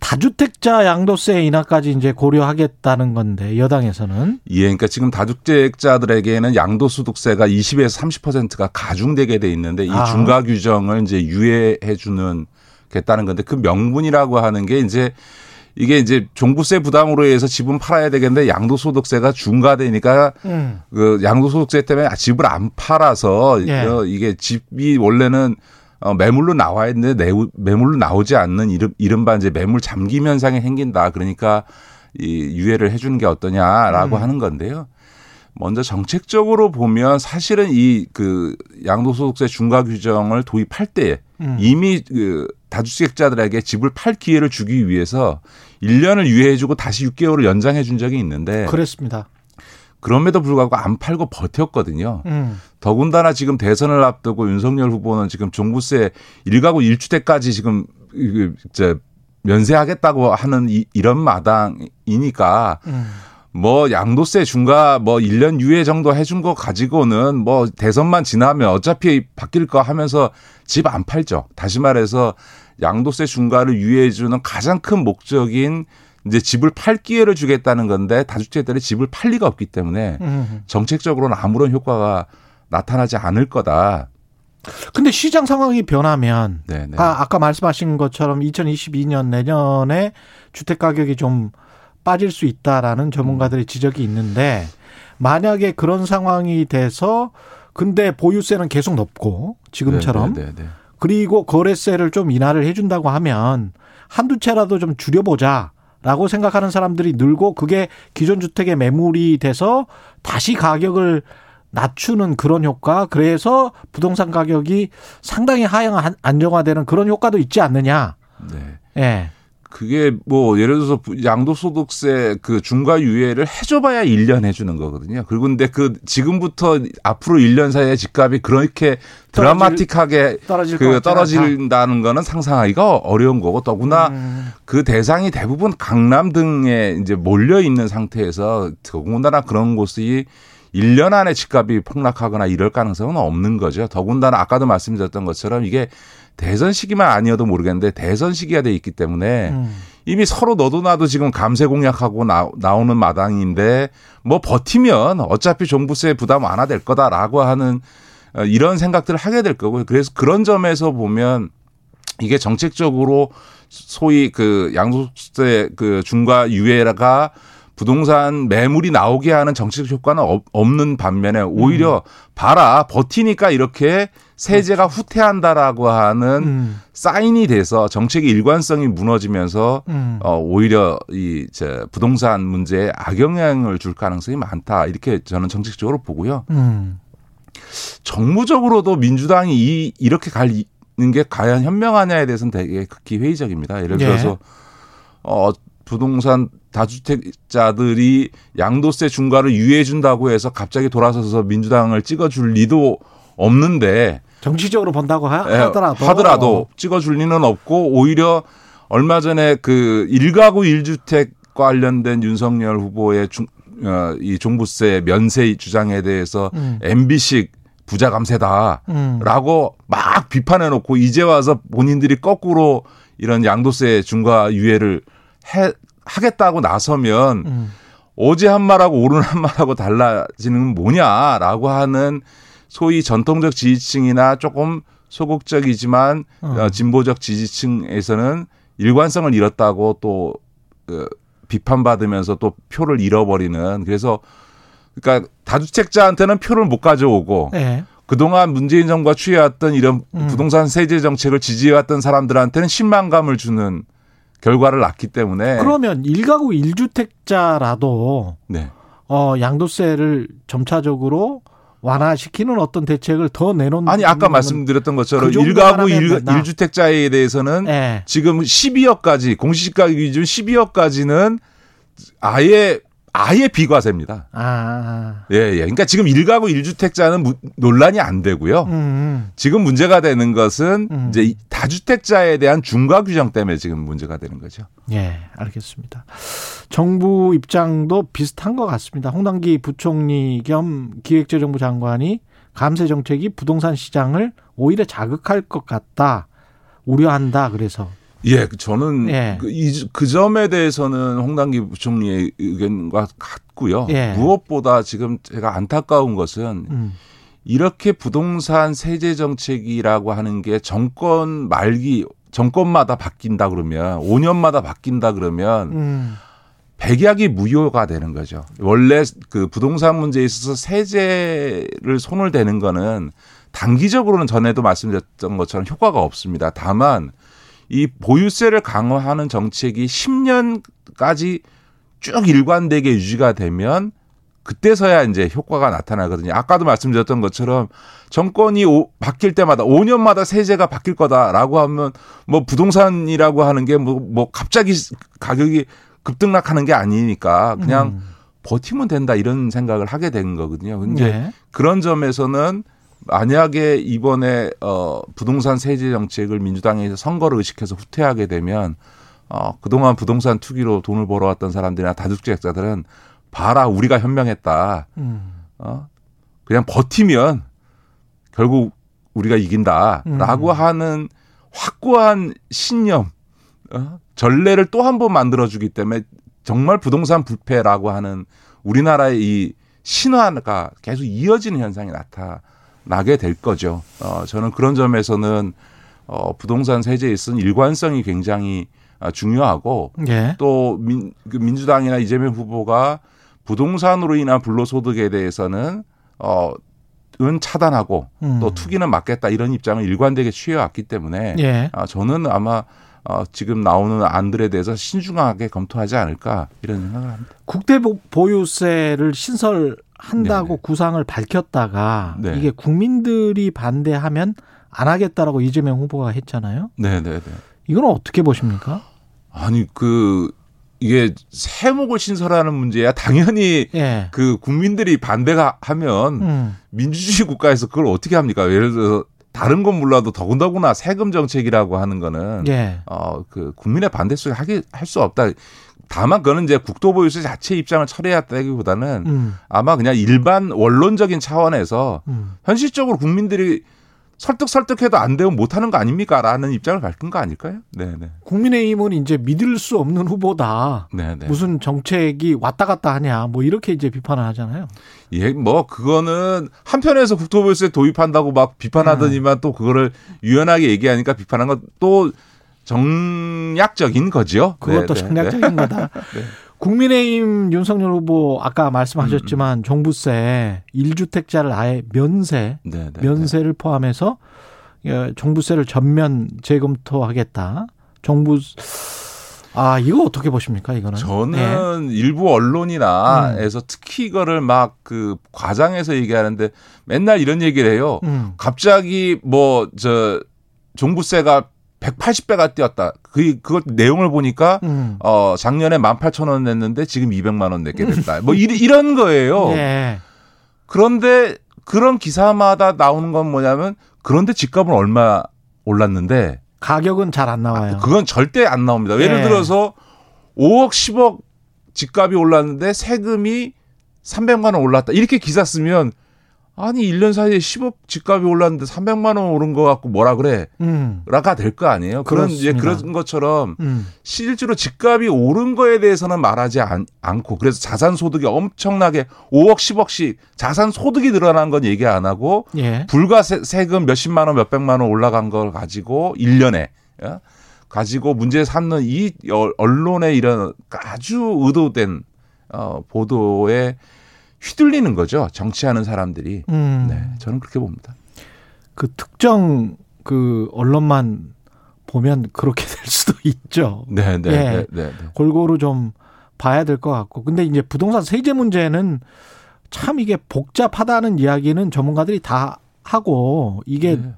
다주택자 양도세 인하까지 이제 고려하겠다는 건데 여당에서는 예, 그러니까 지금 다주택자들에게는 양도소득세가 20에서 30%가 가중되게 돼 있는데 이 아. 중과 규정을 이제 유예해 주는 겠다는 건데 그 명분이라고 하는 게 이제 이게 이제 종부세 부담으로 해서 집은 팔아야 되겠는데 양도소득세가 중과되니까 음. 그 양도소득세 때문에 집을 안 팔아서 예. 어, 이게 집이 원래는 어, 매물로 나와 있는데 내, 매물로 나오지 않는 이름, 이른바 이제 매물 잠김 현상이 생긴다. 그러니까 이 유예를 해주는 게 어떠냐라고 음. 하는 건데요. 먼저 정책적으로 보면 사실은 이 그 양도소득세 중과 규정을 도입할 때 음. 이미 그 다주택자들에게 집을 팔 기회를 주기 위해서 1년을 유예해주고 다시 6개월을 연장해 준 적이 있는데 그랬습니다. 그럼에도 불구하고 안 팔고 버텼거든요. 음. 더군다나 지금 대선을 앞두고 윤석열 후보는 지금 종부세 1가구 1주택까지 지금 이제 면세하겠다고 하는 이, 이런 마당이니까 음. 뭐 양도세 중과 뭐 1년 유예 정도 해준 거 가지고는 뭐 대선만 지나면 어차피 바뀔 거 하면서 집 안 팔죠. 다시 말해서 양도세 중과를 유예해 주는 가장 큰 목적인 이제 집을 팔 기회를 주겠다는 건데 다주택자들이 집을 팔 리가 없기 때문에 음. 정책적으로는 아무런 효과가 나타나지 않을 거다. 근데 시장 상황이 변하면 네, 네. 아, 아까 말씀하신 것처럼 2022년 내년에 주택 가격이 좀 빠질 수 있다라는 전문가들의 지적이 있는데 만약에 그런 상황이 돼서 근데 보유세는 계속 높고 지금처럼 네, 네, 네, 네. 그리고 거래세를 좀 인하를 해준다고 하면 한두 채라도 좀 줄여보자 라고 생각하는 사람들이 늘고 그게 기존 주택의 매물이 돼서 다시 가격을 낮추는 그런 효과, 그래서 부동산 가격이 상당히 하향 안정화되는 그런 효과도 있지 않느냐. 네. 예. 그게 뭐 예를 들어서 양도소득세 그 중과 유예를 해줘봐야 1년 해주는 거거든요. 그리고 근데 그 지금부터 앞으로 1년 사이에 집값이 그렇게 드라마틱하게 떨어질 그 떨어진다는 거는 상상하기가 어려운 거고 더구나 음. 그 대상이 대부분 강남 등에 이제 몰려 있는 상태에서 더군다나 그런 곳이 1년 안에 집값이 폭락하거나 이럴 가능성은 없는 거죠. 더군다나 아까도 말씀드렸던 것처럼 이게 대선 시기만 아니어도 모르겠는데 대선 시기가 돼 있기 때문에 음. 이미 서로 너도 나도 지금 감세 공약하고 나, 나오는 마당인데 뭐 버티면 어차피 종부세 부담 완화될 거다라고 하는 어, 이런 생각들을 하게 될 거고요. 그래서 그런 점에서 보면 이게 정책적으로 소위 그 양도세 그 중과 유예가 부동산 매물이 나오게 하는 정책 효과는 없- 없는 반면에 오히려 봐라 버티니까 이렇게 세제가 후퇴한다라고 하는 음. 사인이 돼서 정책의 일관성이 무너지면서 음. 어 오히려 이저 부동산 문제에 악영향을 줄 가능성이 많다 이렇게 저는 정책적으로 보고요. 음. 정무적으로도 민주당이 이 이렇게 가는 게 과연 현명하냐에 대해서는 되게 극히 회의적입니다. 예를 예. 들어서 어 부동산 다주택자들이 양도세 중과를 유예해 준다고 해서 갑자기 돌아서서 민주당을 찍어줄 리도 없는데 정치적으로 본다고 하, 예, 하더라도 하더라도 찍어줄 리는 없고 오히려 얼마 전에 그 일가구 일주택 관련된 윤석열 후보의 중, 어, 이 종부세 면세 주장에 대해서 음. MB식 부자 감세다. 음. 라고 막 비판해 놓고 이제 와서 본인들이 거꾸로 이런 양도세 중과 유예를 해, 하겠다고 나서면 음. 어제 한 말하고 오늘 한 말하고 달라지는 건 뭐냐라고 하는 소위 전통적 지지층이나 조금 소극적이지만 어. 어, 진보적 지지층에서는 일관성을 잃었다고 또 어, 비판받으면서 또 표를 잃어버리는 그래서 그러니까 다주택자한테는 표를 못 가져오고 예. 그동안 문재인 정부가 취해왔던 이런 음. 부동산 세제 정책을 지지해왔던 사람들한테는 신망감을 주는 결과를 낳기 때문에 그러면 일가구 일주택자라도 네. 어 양도세를 점차적으로 완화시키는 어떤 대책을 더 내놓는 아니 아까 말씀드렸던 것처럼 그 일가구 일, 된다. 일주택자에 대해서는 예. 지금 12억까지 공시지가 기준 12억까지는 아예 아예 비과세입니다. 아. 예, 예. 그러니까 지금 일가구 일주택자는 무- 논란이 안 되고요. 음. 지금 문제가 되는 것은 음. 이제 이 다주택자에 대한 중과 규정 때문에 지금 문제가 되는 거죠. 예, 알겠습니다. 정부 입장도 비슷한 것 같습니다. 홍당기 부총리 겸 기획재정부 장관이 감세 정책이 부동산 시장을 오히려 자극할 것 같다. 우려한다. 그래서 예, 저는 예. 그, 이, 그 점에 대해서는 홍당기 부총리의 의견과 같고요. 예. 무엇보다 지금 제가 안타까운 것은 음. 이렇게 부동산 세제 정책이라고 하는 게 정권 말기 정권마다 바뀐다 그러면 5년마다 바뀐다 그러면 음. 백약이 무효가 되는 거죠. 원래 그 부동산 문제에 있어서 세제를 손을 대는 거는 단기적으로는 전에도 말씀드렸던 것처럼 효과가 없습니다. 다만 이 보유세를 강화하는 정책이 10년까지 쭉 일관되게 유지가 되면 그때서야 이제 효과가 나타나거든요. 아까도 말씀드렸던 것처럼 정권이 오- 바뀔 때마다 5년마다 세제가 바뀔 거다라고 하면 뭐 부동산이라고 하는 게 뭐뭐 갑자기 가격이 급등락하는 게 아니니까 그냥 음. 버티면 된다 이런 생각을 하게 된 거거든요. 근데 예. 그런 점에서는 만약에 이번에 어 부동산 세제 정책을 민주당에서 선거를 의식해서 후퇴하게 되면 어 그동안 부동산 투기로 돈을 벌어왔던 사람들이나 다주택자들은 봐라 우리가 현명했다. 음. 어 그냥 버티면 결국 우리가 이긴다라고 음. 하는 확고한 신념 어? 전례를 또 한 번 만들어주기 때문에 정말 부동산 불패라고 하는 우리나라의 이 신화가 계속 이어지는 현상이 나타나게 될 거죠. 어, 저는 그런 점에서는 어, 부동산 세제에 있어서 일관성이 굉장히 아, 중요하고 예. 또 민, 그 민주당이나 이재명 후보가 부동산으로 인한 불로소득에 대해서는 어, 은 차단하고 음. 또 투기는 막겠다 이런 입장을 일관되게 취해왔기 때문에 예. 아, 저는 아마 어, 지금 나오는 안들에 대해서 신중하게 검토하지 않을까 이런 생각을 합니다. 국대 보- 보유세를 신설한다고 네네. 구상을 밝혔다가 네. 이게 국민들이 반대하면 안 하겠다라고 이재명 후보가 했잖아요. 네, 네, 네. 이건 어떻게 보십니까? 아니 그 이게 세목을 신설하는 문제야 당연히 예. 그 국민들이 반대가 하면 음. 민주주의 국가에서 그걸 어떻게 합니까? 예를 들어서 다른 건 몰라도 더군다나 세금 정책이라고 하는 거는 예. 어그 국민의 반대 속에 하기 할 수 없다. 다만 그거는 이제 국토보유세 자체 입장을 철회했다기보다는 음. 아마 그냥 일반 원론적인 차원에서 음. 현실적으로 국민들이 설득 설득해도 안 되면 못 하는 거 아닙니까라는 입장을 밝힌 거 아닐까요? 네, 네. 국민의힘은 이제 믿을 수 없는 후보다. 네, 네. 무슨 정책이 왔다 갔다 하냐. 뭐 이렇게 이제 비판을 하잖아요. 예, 뭐 그거는 한편에서 국토보유세 도입한다고 막 비판하더니만 또 그거를 유연하게 얘기하니까 비판한 건또 정략적인 거죠. 그것도 네, 네, 전략적인 거다. 네. 국민의힘 윤석열 후보 아까 말씀하셨지만 종부세 1주택자를 아예 면세 네, 네, 면세를 포함해서 예, 종부세를 전면 재검토하겠다. 종부 아 이거 어떻게 보십니까 이거는? 저는 네. 일부 음. 언론이나에서 특히 이거를 막 그 과장해서 얘기하는데 맨날 이런 얘기를 해요. 음. 갑자기 뭐 저 종부세가 180배가 뛰었다. 그 그것 내용을 보니까 음. 어 작년에 18,000원 냈는데 지금 200만 원 냈게 됐다. 뭐 이, 이런 거예요. 예. 그런데 그런 기사마다 나오는 건 뭐냐면 그런데 집값은 얼마 올랐는데 가격은 잘 안 나와요. 그건 절대 안 나옵니다. 예를 예. 들어서 5억 10억 집값이 올랐는데 세금이 300만 원 올랐다. 이렇게 기사 쓰면 아니 1년 사이에 10억 집값이 올랐는데 300만 원 오른 거 갖고 뭐라 그래? 음. 라가 될 거 아니에요. 그런 이제 그렇습니다. 그런 것처럼 음. 실제로 집값이 오른 거에 대해서는 말하지 않, 고 그래서 자산 소득이 엄청나게 5억 10억씩 자산 소득이 늘어난 건 얘기 안 하고 예. 불과 세, 세금 몇십만 원 몇백만 원 올라간 걸 가지고 1년에 예? 가지고 문제 삼는 이 어- 언론의 이런 아주 의도된 어, 보도에 휘둘리는 거죠. 정치하는 사람들이. 음. 네, 저는 그렇게 봅니다. 그 특정 그 언론만 보면 그렇게 될 수도 있죠. 네, 네, 예. 네, 네, 네. 골고루 좀 봐야 될 것 같고. 근데 이제 부동산 세제 문제는 참 이게 복잡하다는 이야기는 전문가들이 다 하고 이게 네.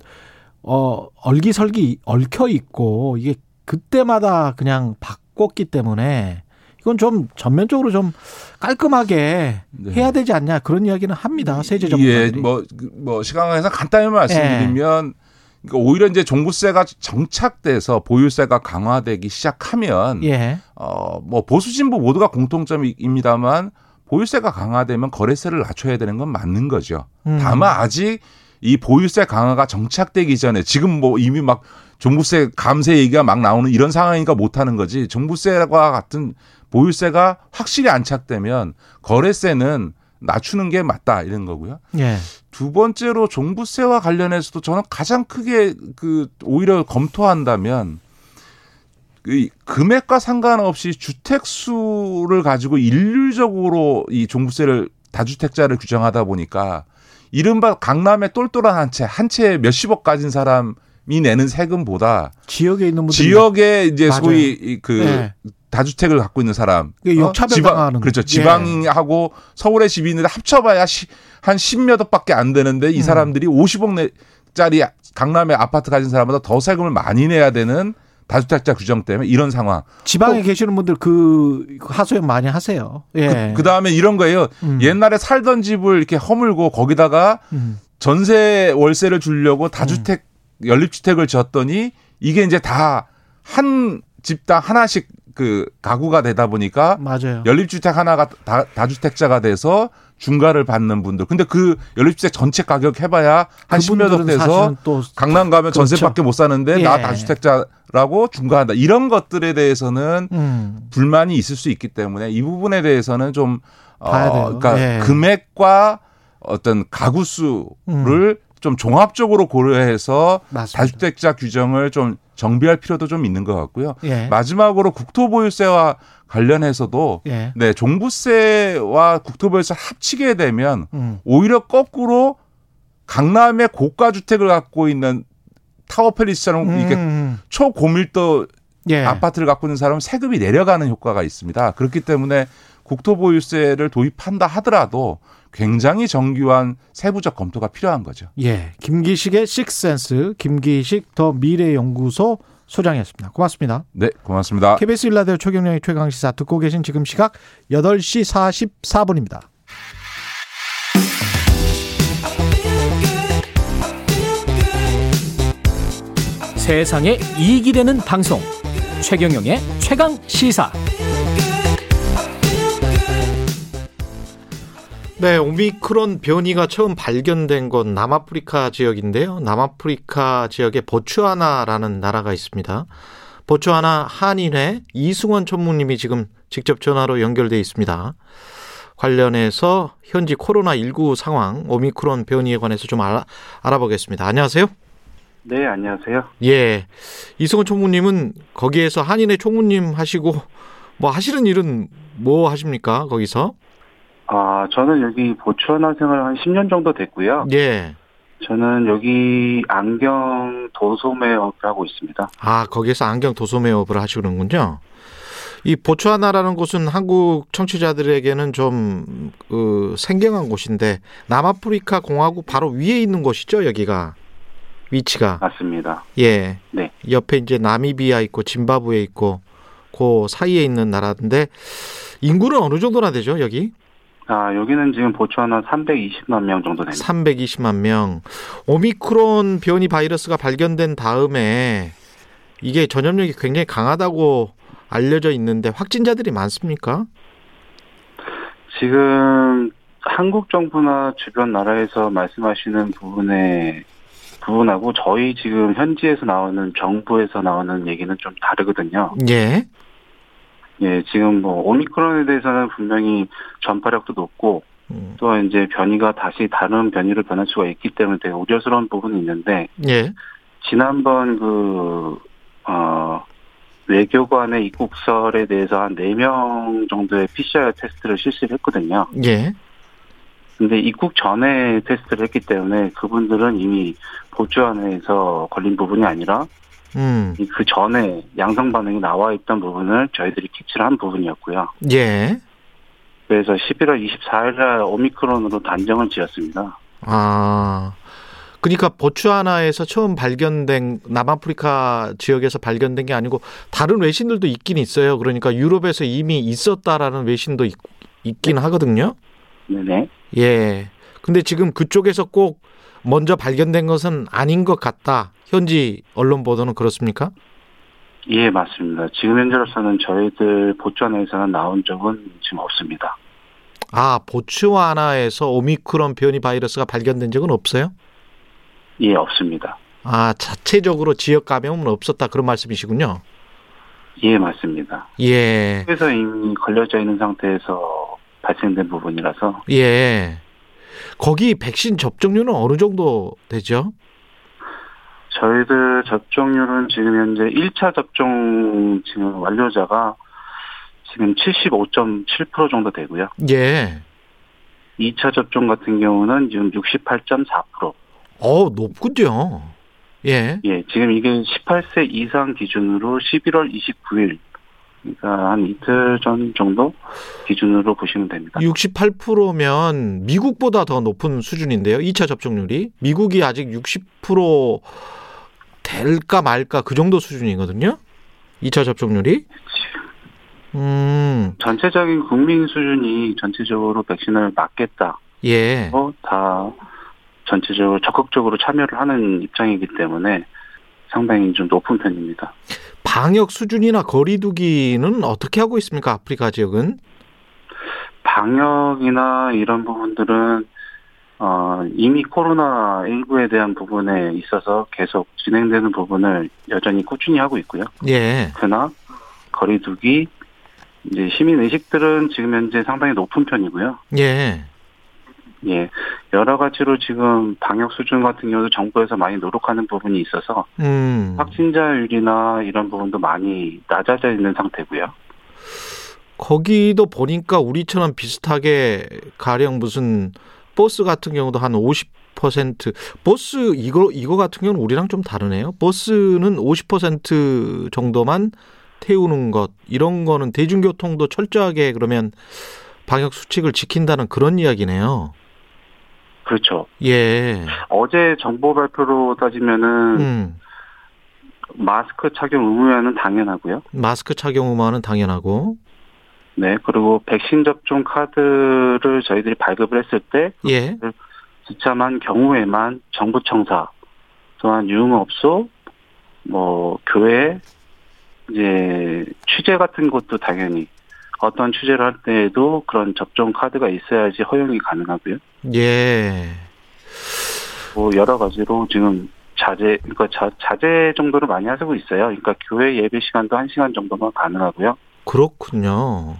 어 얼기설기 얽혀 있고 이게 그때마다 그냥 바꿨기 때문에 이건 좀 전면적으로 좀 깔끔하게 네. 해야 되지 않냐 그런 이야기는 합니다 세제 예, 전문가들이. 뭐, 그, 뭐, 시간에서 간단히 말씀드리면, 그러니까 오히려 이제 종부세가 정착돼서 보유세가 강화되기 시작하면, 예. 어, 뭐, 보수 진보 모두가 공통점입니다만, 보유세가 강화되면 거래세를 낮춰야 되는 건 맞는 거죠. 음. 다만 아직 이 보유세 강화가 정착되기 전에 지금 뭐 이미 막 종부세 감세 얘기가 막 나오는 이런 상황이니까 못 하는 거지. 종부세와 같은 보유세가 확실히 안착되면 거래세는 낮추는 게 맞다 이런 거고요. 예. 두 번째로 종부세와 관련해서도 저는 가장 크게 그 오히려 검토한다면 그 금액과 상관없이 주택 수를 가지고 일률적으로 이 종부세를 다주택자를 규정하다 보니까 이른바 강남의 똘똘한 한 채, 한 채에 몇십억 가진 사람이 내는 세금보다 지역에 있는 분들 지역에 이제 맞아요. 소위 이그 네. 다주택을 갖고 있는 사람, 이게 역차별 지방 당하는 그렇죠. 지방하고 서울에 집이 있는데 합쳐봐야 시, 한 10몇 억밖에 안 되는데 이 음. 사람들이 50억 짜리 강남에 아파트 가진 사람보다 더 세금을 많이 내야 되는 다주택자 규정 때문에 이런 상황. 지방에 계시는 분들 그 하소연 많이 하세요. 예. 그 다음에 이런 거예요. 음. 옛날에 살던 집을 이렇게 허물고 거기다가 음. 전세 월세를 주려고 다주택 연립주택을 지었더니 이게 이제 다 한 집당 하나씩 그 가구가 되다 보니까 맞아요. 연립주택 하나가 다, 다주택자가 돼서 중가를 받는 분들. 근데 그 연립주택 전체 가격 해봐야 한 십몇 억 그분들은 돼서 강남 가면 그렇죠. 전세밖에 못 사는데 나 예. 다주택자라고 중가한다. 이런 것들에 대해서는 음. 불만이 있을 수 있기 때문에 이 부분에 대해서는 좀 어. 그러니까 예. 금액과 어떤 가구 수를 좀 종합적으로 고려해서 음. 맞습니다. 다주택자 규정을 좀 정비할 필요도 좀 있는 것 같고요. 예. 마지막으로 국토보유세와 관련해서도 예. 네 종부세와 국토보유세 합치게 되면 음. 오히려 거꾸로 강남의 고가 주택을 갖고 있는 타워 팰리스처럼 이렇게 음. 초고밀도 예. 아파트를 갖고 있는 사람은 세금이 내려가는 효과가 있습니다. 그렇기 때문에 국토보유세를 도입한다 하더라도 굉장히 정교한 세부적 검토가 필요한 거죠. 예. 김기식의 식센스, 김기식 더 미래연구소 소장이었습니다. 고맙습니다. 네, 고맙습니다. KBS 일라디오 최경영의 최강 시사 듣고 계신 지금 시각 8시 44분입니다. 세상에 이익이 되는 방송 최경영의 최강 시사 네, 오미크론 변이가 처음 발견된 곳 남아프리카 지역인데요. 남아프리카 지역에 보츠와나라는 나라가 있습니다. 보츠와나 한인회 이승원 전무님이 지금 직접 전화로 연결돼 있습니다. 관련해서 현지 코로나19 상황, 오미크론 변이에 관해서 좀 알아, 알아보겠습니다. 안녕하세요. 네, 안녕하세요. 예. 이승원 총무님은 거기에서 한인회 총무님 하시고 뭐 하시는 일은 뭐 하십니까? 거기서? 아, 저는 여기 보츠와나 생활 한 10년 정도 됐고요. 예. 저는 여기 안경 도소매업을 하고 있습니다. 아, 거기에서 안경 도소매업을 하시는군요. 이 보츠와나라는 곳은 한국 청취자들에게는 좀, 그, 생경한 곳인데, 남아프리카 공화국 바로 위에 있는 곳이죠, 여기가. 위치가. 맞습니다. 예. 네. 옆에 이제 나미비아 있고, 짐바브웨 있고, 그 사이에 있는 나라인데, 인구는 어느 정도나 되죠, 여기? 아, 여기는 지금 보츠와나 320만 명 정도 됩니다. 320만 명. 오미크론 변이 바이러스가 발견된 다음에 이게 전염력이 굉장히 강하다고 알려져 있는데 확진자들이 많습니까? 지금 한국 정부나 주변 나라에서 말씀하시는 부분에 부분하고 저희 지금 현지에서 나오는 정부에서 나오는 얘기는 좀 다르거든요. 예. 예, 지금 뭐 오미크론에 대해서는 분명히 전파력도 높고 음. 또 이제 변이가 다시 다른 변이로 변할 수가 있기 때문에 되게 우려스러운 부분이 있는데 예. 지난번 그, 어, 외교관의 입국설에 대해서 한 4명 정도의 PCR 테스트를 실시를 했거든요. 예. 근데 입국 전에 테스트를 했기 때문에 그분들은 이미 보츠와나에서 걸린 부분이 아니라 음. 이그 전에 양성 반응이 나와 있던 부분을 저희들이 캡치를 한 부분이었고요. 예. 그래서 11월 24일 날 오미크론으로 단정을 지었습니다. 아. 그러니까 보츠와나에서 처음 발견된 남아프리카 지역에서 발견된 게 아니고 다른 외신들도 있긴 있어요. 그러니까 유럽에서 이미 있었다라는 외신도 있, 있긴 하거든요. 네네. 예. 근데 지금 그쪽에서 꼭 먼저 발견된 것은 아닌 것 같다. 현지 언론 보도는 그렇습니까? 예, 맞습니다. 지금 현재로서는 저희들 보츠와나에서는 나온 적은 지금 없습니다. 아, 보츠와나에서 오미크론 변이 바이러스가 발견된 적은 없어요? 예, 없습니다. 아, 자체적으로 지역 감염은 없었다. 그런 말씀이시군요. 예, 맞습니다. 예. 그래서 이미 걸려져 있는 상태에서 발생된 부분이라서 예. 거기 백신 접종률은 어느 정도 되죠? 저희들 접종률은 지금 현재 1차 접종 지금 완료자가 지금 75.7% 정도 되고요. 예. 2차 접종 같은 경우는 지금 68.4%. 어, 높군요. 예. 예, 지금 이게 18세 이상 기준으로 11월 29일, 그러니까 한 이틀 전 정도 기준으로 보시면 됩니다. 68%면 미국보다 더 높은 수준인데요. 2차 접종률이. 미국이 아직 60% 될까 말까 그 정도 수준이거든요. 2차 접종률이. 음, 전체적인 국민 수준이 전체적으로 백신을 맞겠다. 예. 어, 다 전체적으로 적극적으로 참여를 하는 입장이기 때문에 상당히 좀 높은 편입니다. 방역 수준이나 거리두기는 어떻게 하고 있습니까? 아프리카 지역은? 방역이나 이런 부분들은 어, 이미 코로나 19에 대한 부분에 있어서 계속 진행되는 부분을 여전히 꾸준히 하고 있고요. 예. 그러나 거리두기 이제 시민 의식들은 지금 현재 상당히 높은 편이고요. 예. 예, 여러 가지로 지금 방역 수준 같은 경우도 정부에서 많이 노력하는 부분이 있어서 음. 확진자율이나 이런 부분도 많이 낮아져 있는 상태고요. 거기도 보니까 우리처럼 비슷하게 가령 무슨 버스 같은 경우도 한 50% 버스 이거 이거 같은 경우는 우리랑 좀 다르네요. 버스는 50% 정도만 태우는 것 이런 거는 대중교통도 철저하게 그러면 방역 수칙을 지킨다는 그런 이야기네요. 그렇죠. 예. 어제 정보 발표로 따지면은 음. 마스크 착용 의무화는 당연하고요. 마스크 착용 의무화는 당연하고 네, 그리고 백신 접종 카드를 저희들이 발급을 했을 때 예. 지참한 경우에만 정부 청사, 또한 유흥업소, 뭐 교회, 이제 취재 같은 것도 당연히 어떤 취재를 할 때에도 그런 접종 카드가 있어야지 허용이 가능하고요. 예. 뭐 여러 가지로 지금 자제, 그러니까 자, 자제 정도를 많이 하고 있어요. 그러니까 교회 예배 시간도 한 시간 정도만 가능하고요. 그렇군요.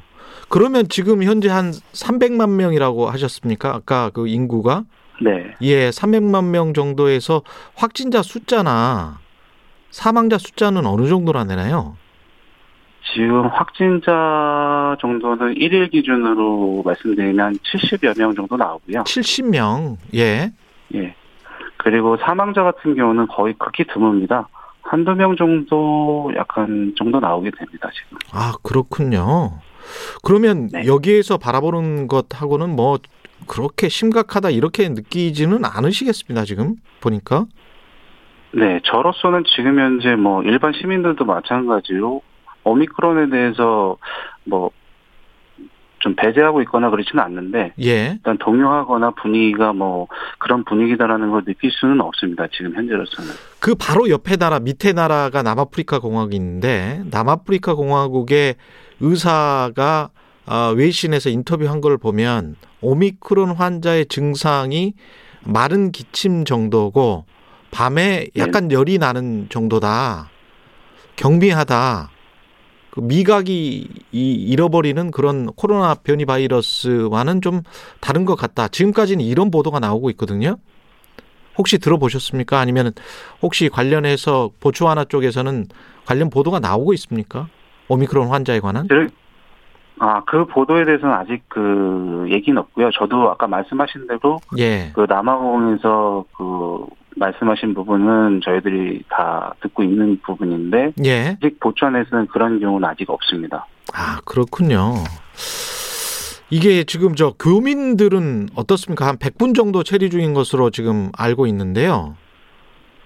그러면 지금 현재 한 300만 명이라고 하셨습니까? 아까 그 인구가? 네. 예, 300만 명 정도에서 확진자 숫자나 사망자 숫자는 어느 정도나 되나요? 지금 확진자 정도는 일일 기준으로 말씀드리면 70여 명 정도 나오고요. 70명. 예. 예. 그리고 사망자 같은 경우는 거의 극히 드뭅니다. 한두 명 정도 약간 정도 나오게 됩니다, 지금. 아, 그렇군요. 그러면 네. 여기에서 바라보는 것하고는 뭐 그렇게 심각하다 이렇게 느끼지는 않으시겠습니다, 지금 보니까. 네, 저로서는 지금 현재 뭐 일반 시민들도 마찬가지로 오미크론에 대해서 뭐 좀 배제하고 있거나 그렇지는 않는데 예. 일단 동요하거나 분위기가 뭐 그런 분위기다라는 걸 느낄 수는 없습니다. 지금 현재로서는. 그 바로 옆에 나라 밑에 나라가 남아프리카 공화국이 있는데 남아프리카 공화국의 의사가 아, 외신에서 인터뷰한 걸 보면 오미크론 환자의 증상이 마른 기침 정도고 밤에 약간 열이 나는 정도다. 경미하다. 그 미각이 이- 잃어버리는 그런 코로나 변이 바이러스와는 좀 다른 것 같다. 지금까지는 이런 보도가 나오고 있거든요. 혹시 들어보셨습니까? 아니면 혹시 관련해서 보츠와나 쪽에서는 관련 보도가 나오고 있습니까? 오미크론 환자에 관한? 들- 아, 그 보도에 대해서는 아직 그 얘기는 없고요. 저도 아까 말씀하신 대로 예. 그 남아공에서 그 말씀하신 부분은 저희들이 다 듣고 있는 부분인데 예. 아직 보천에서는 그런 경우는 아직 없습니다. 아, 그렇군요. 이게 지금 저 교민들은 어떻습니까? 한 100분 정도 체류 중인 것으로 지금 알고 있는데요.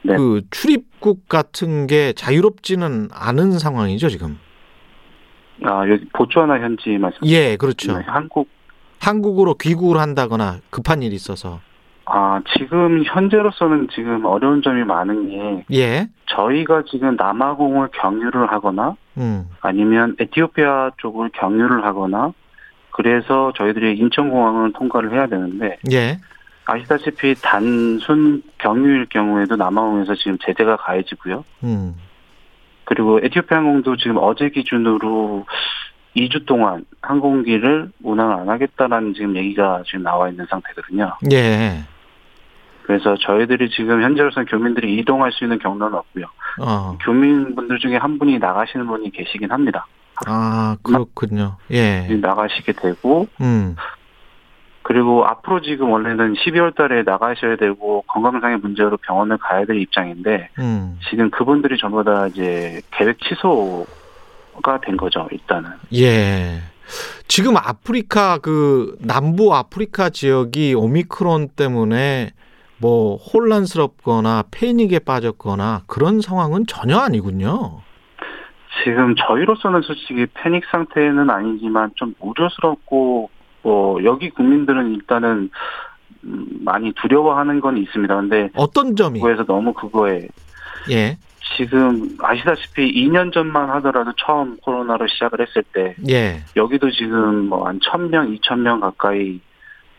네. 그 출입국 같은 게 자유롭지는 않은 상황이죠, 지금. 아, 여기 보츠와나 현지 말씀. 예, 그렇죠. 네, 한국 한국으로 귀국을 한다거나 급한 일이 있어서. 아, 지금 현재로서는 지금 어려운 점이 많은 게 예. 저희가 지금 남아공을 경유를 하거나 음. 아니면 에티오피아 쪽을 경유를 하거나 그래서 저희들이 인천공항을 통과를 해야 되는데 예. 아시다시피 단순 경유일 경우에도 남아공에서 지금 제재가 가해지고요. 음. 그리고 에티오피아 항공도 지금 어제 기준으로 2주 동안 항공기를 운항을 안 하겠다라는 지금 얘기가 지금 나와 있는 상태거든요. 예. 그래서 저희들이 지금 현재로서는 교민들이 이동할 수 있는 경로는 없고요. 어. 교민분들 중에 한 분이 나가시는 분이 계시긴 합니다. 아, 그렇군요. 예. 나가시게 되고 음. 그리고 앞으로 지금 원래는 12월 달에 나가셔야 되고 건강상의 문제로 병원을 가야 될 입장인데 음. 지금 그분들이 전부 다 이제 계획 취소가 된 거죠, 일단은. 예. 지금 아프리카 그 남부 아프리카 지역이 오미크론 때문에 뭐 혼란스럽거나 패닉에 빠졌거나 그런 상황은 전혀 아니군요. 지금 저희로서는 솔직히 패닉 상태는 아니지만 좀 우려스럽고 뭐 여기 국민들은 일단은 음, 많이 두려워하는 건 있습니다. 근데 어떤 점이? 그거에서 너무 그거에 예. 지금 아시다시피 2년 전만 하더라도 처음 코로나로 시작을 했을 때 예. 여기도 지금 뭐 한 1000명, 2000명 가까이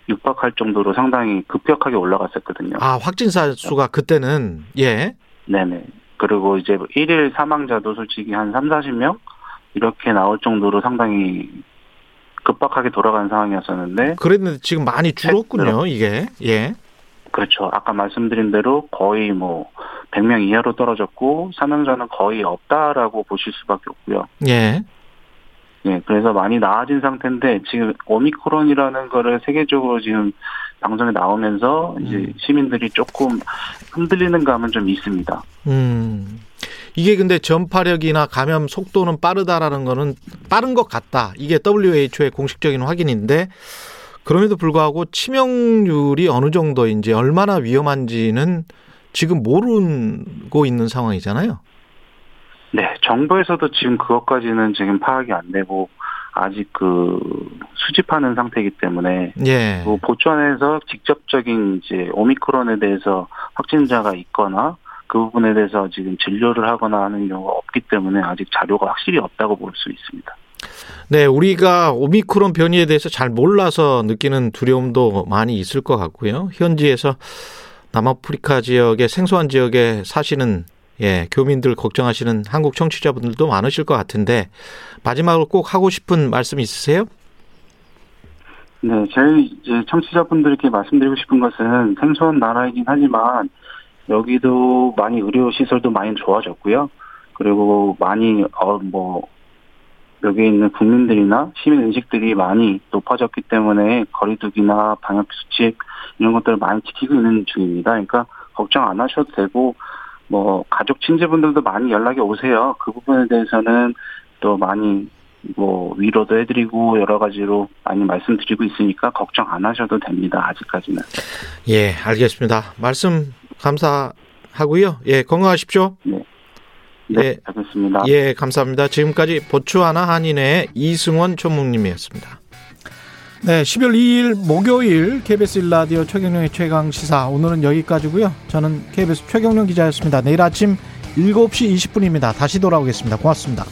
육박할 정도로 상당히 급격하게 올라갔었거든요. 아, 확진자 수가 그때는 예. 네네. 그리고 이제 뭐 일일 사망자도 솔직히 한 3, 40명 이렇게 나올 정도로 상당히 급박하게 돌아간 상황이었었는데 그랬는데 지금 많이 줄었군요, 이게. 예. 그렇죠. 아까 말씀드린 대로 거의 뭐 100명 이하로 떨어졌고 사망자는 거의 없다라고 보실 수밖에 없고요. 예. 예, 그래서 많이 나아진 상태인데 지금 오미크론이라는 거를 세계적으로 지금 방송에 나오면서 이제 시민들이 조금 흔들리는 감은 좀 있습니다. 음. 이게 근데 전파력이나 감염 속도는 빠르다라는 거는 빠른 것 같다. 이게 WHO의 공식적인 확인인데 그럼에도 불구하고 치명률이 어느 정도인지 얼마나 위험한지는 지금 모르고 있는 상황이잖아요. 네, 정부에서도 지금 그것까지는 지금 파악이 안 되고 아직 그 수집하는 상태이기 때문에 예. 그 보천에서 직접적인 이제 오미크론에 대해서 확진자가 있거나 그 부분에 대해서 지금 진료를 하거나 하는 경우가 없기 때문에 아직 자료가 확실히 없다고 볼 수 있습니다. 네, 우리가 오미크론 변이에 대해서 잘 몰라서 느끼는 두려움도 많이 있을 것 같고요. 현지에서 남아프리카 지역의 생소한 지역에 사시는 예, 교민들 걱정하시는 한국 청취자분들도 많으실 것 같은데 마지막으로 꼭 하고 싶은 말씀 있으세요? 네, 제일 이제 청취자분들께 말씀드리고 싶은 것은 생소한 나라이긴 하지만 여기도 많이 의료 시설도 많이 좋아졌고요. 그리고 많이 어뭐 여기에 있는 국민들이나 시민 의식들이 많이 높아졌기 때문에 거리두기나 방역 수칙 이런 것들을 많이 지키고 있는 중입니다. 그러니까 걱정 안 하셔도 되고 뭐 가족 친지분들도 많이 연락이 오세요. 그 부분에 대해서는 또 많이 뭐 위로도 해드리고 여러 가지로 많이 말씀드리고 있으니까 걱정 안 하셔도 됩니다. 아직까지는. 예, 알겠습니다. 말씀 감사하고요. 예, 건강하십시오. 네. 예, 네, 알겠습니다. 예, 감사합니다. 지금까지 보츠와나 한인의 이승원 총무님이었습니다. 네, 12월 2일 목요일 KBS 1라디오 최경령의 최강 시사 오늘은 여기까지고요. 저는 KBS 최경령 기자였습니다. 내일 아침 7시 20분입니다. 다시 돌아오겠습니다. 고맙습니다.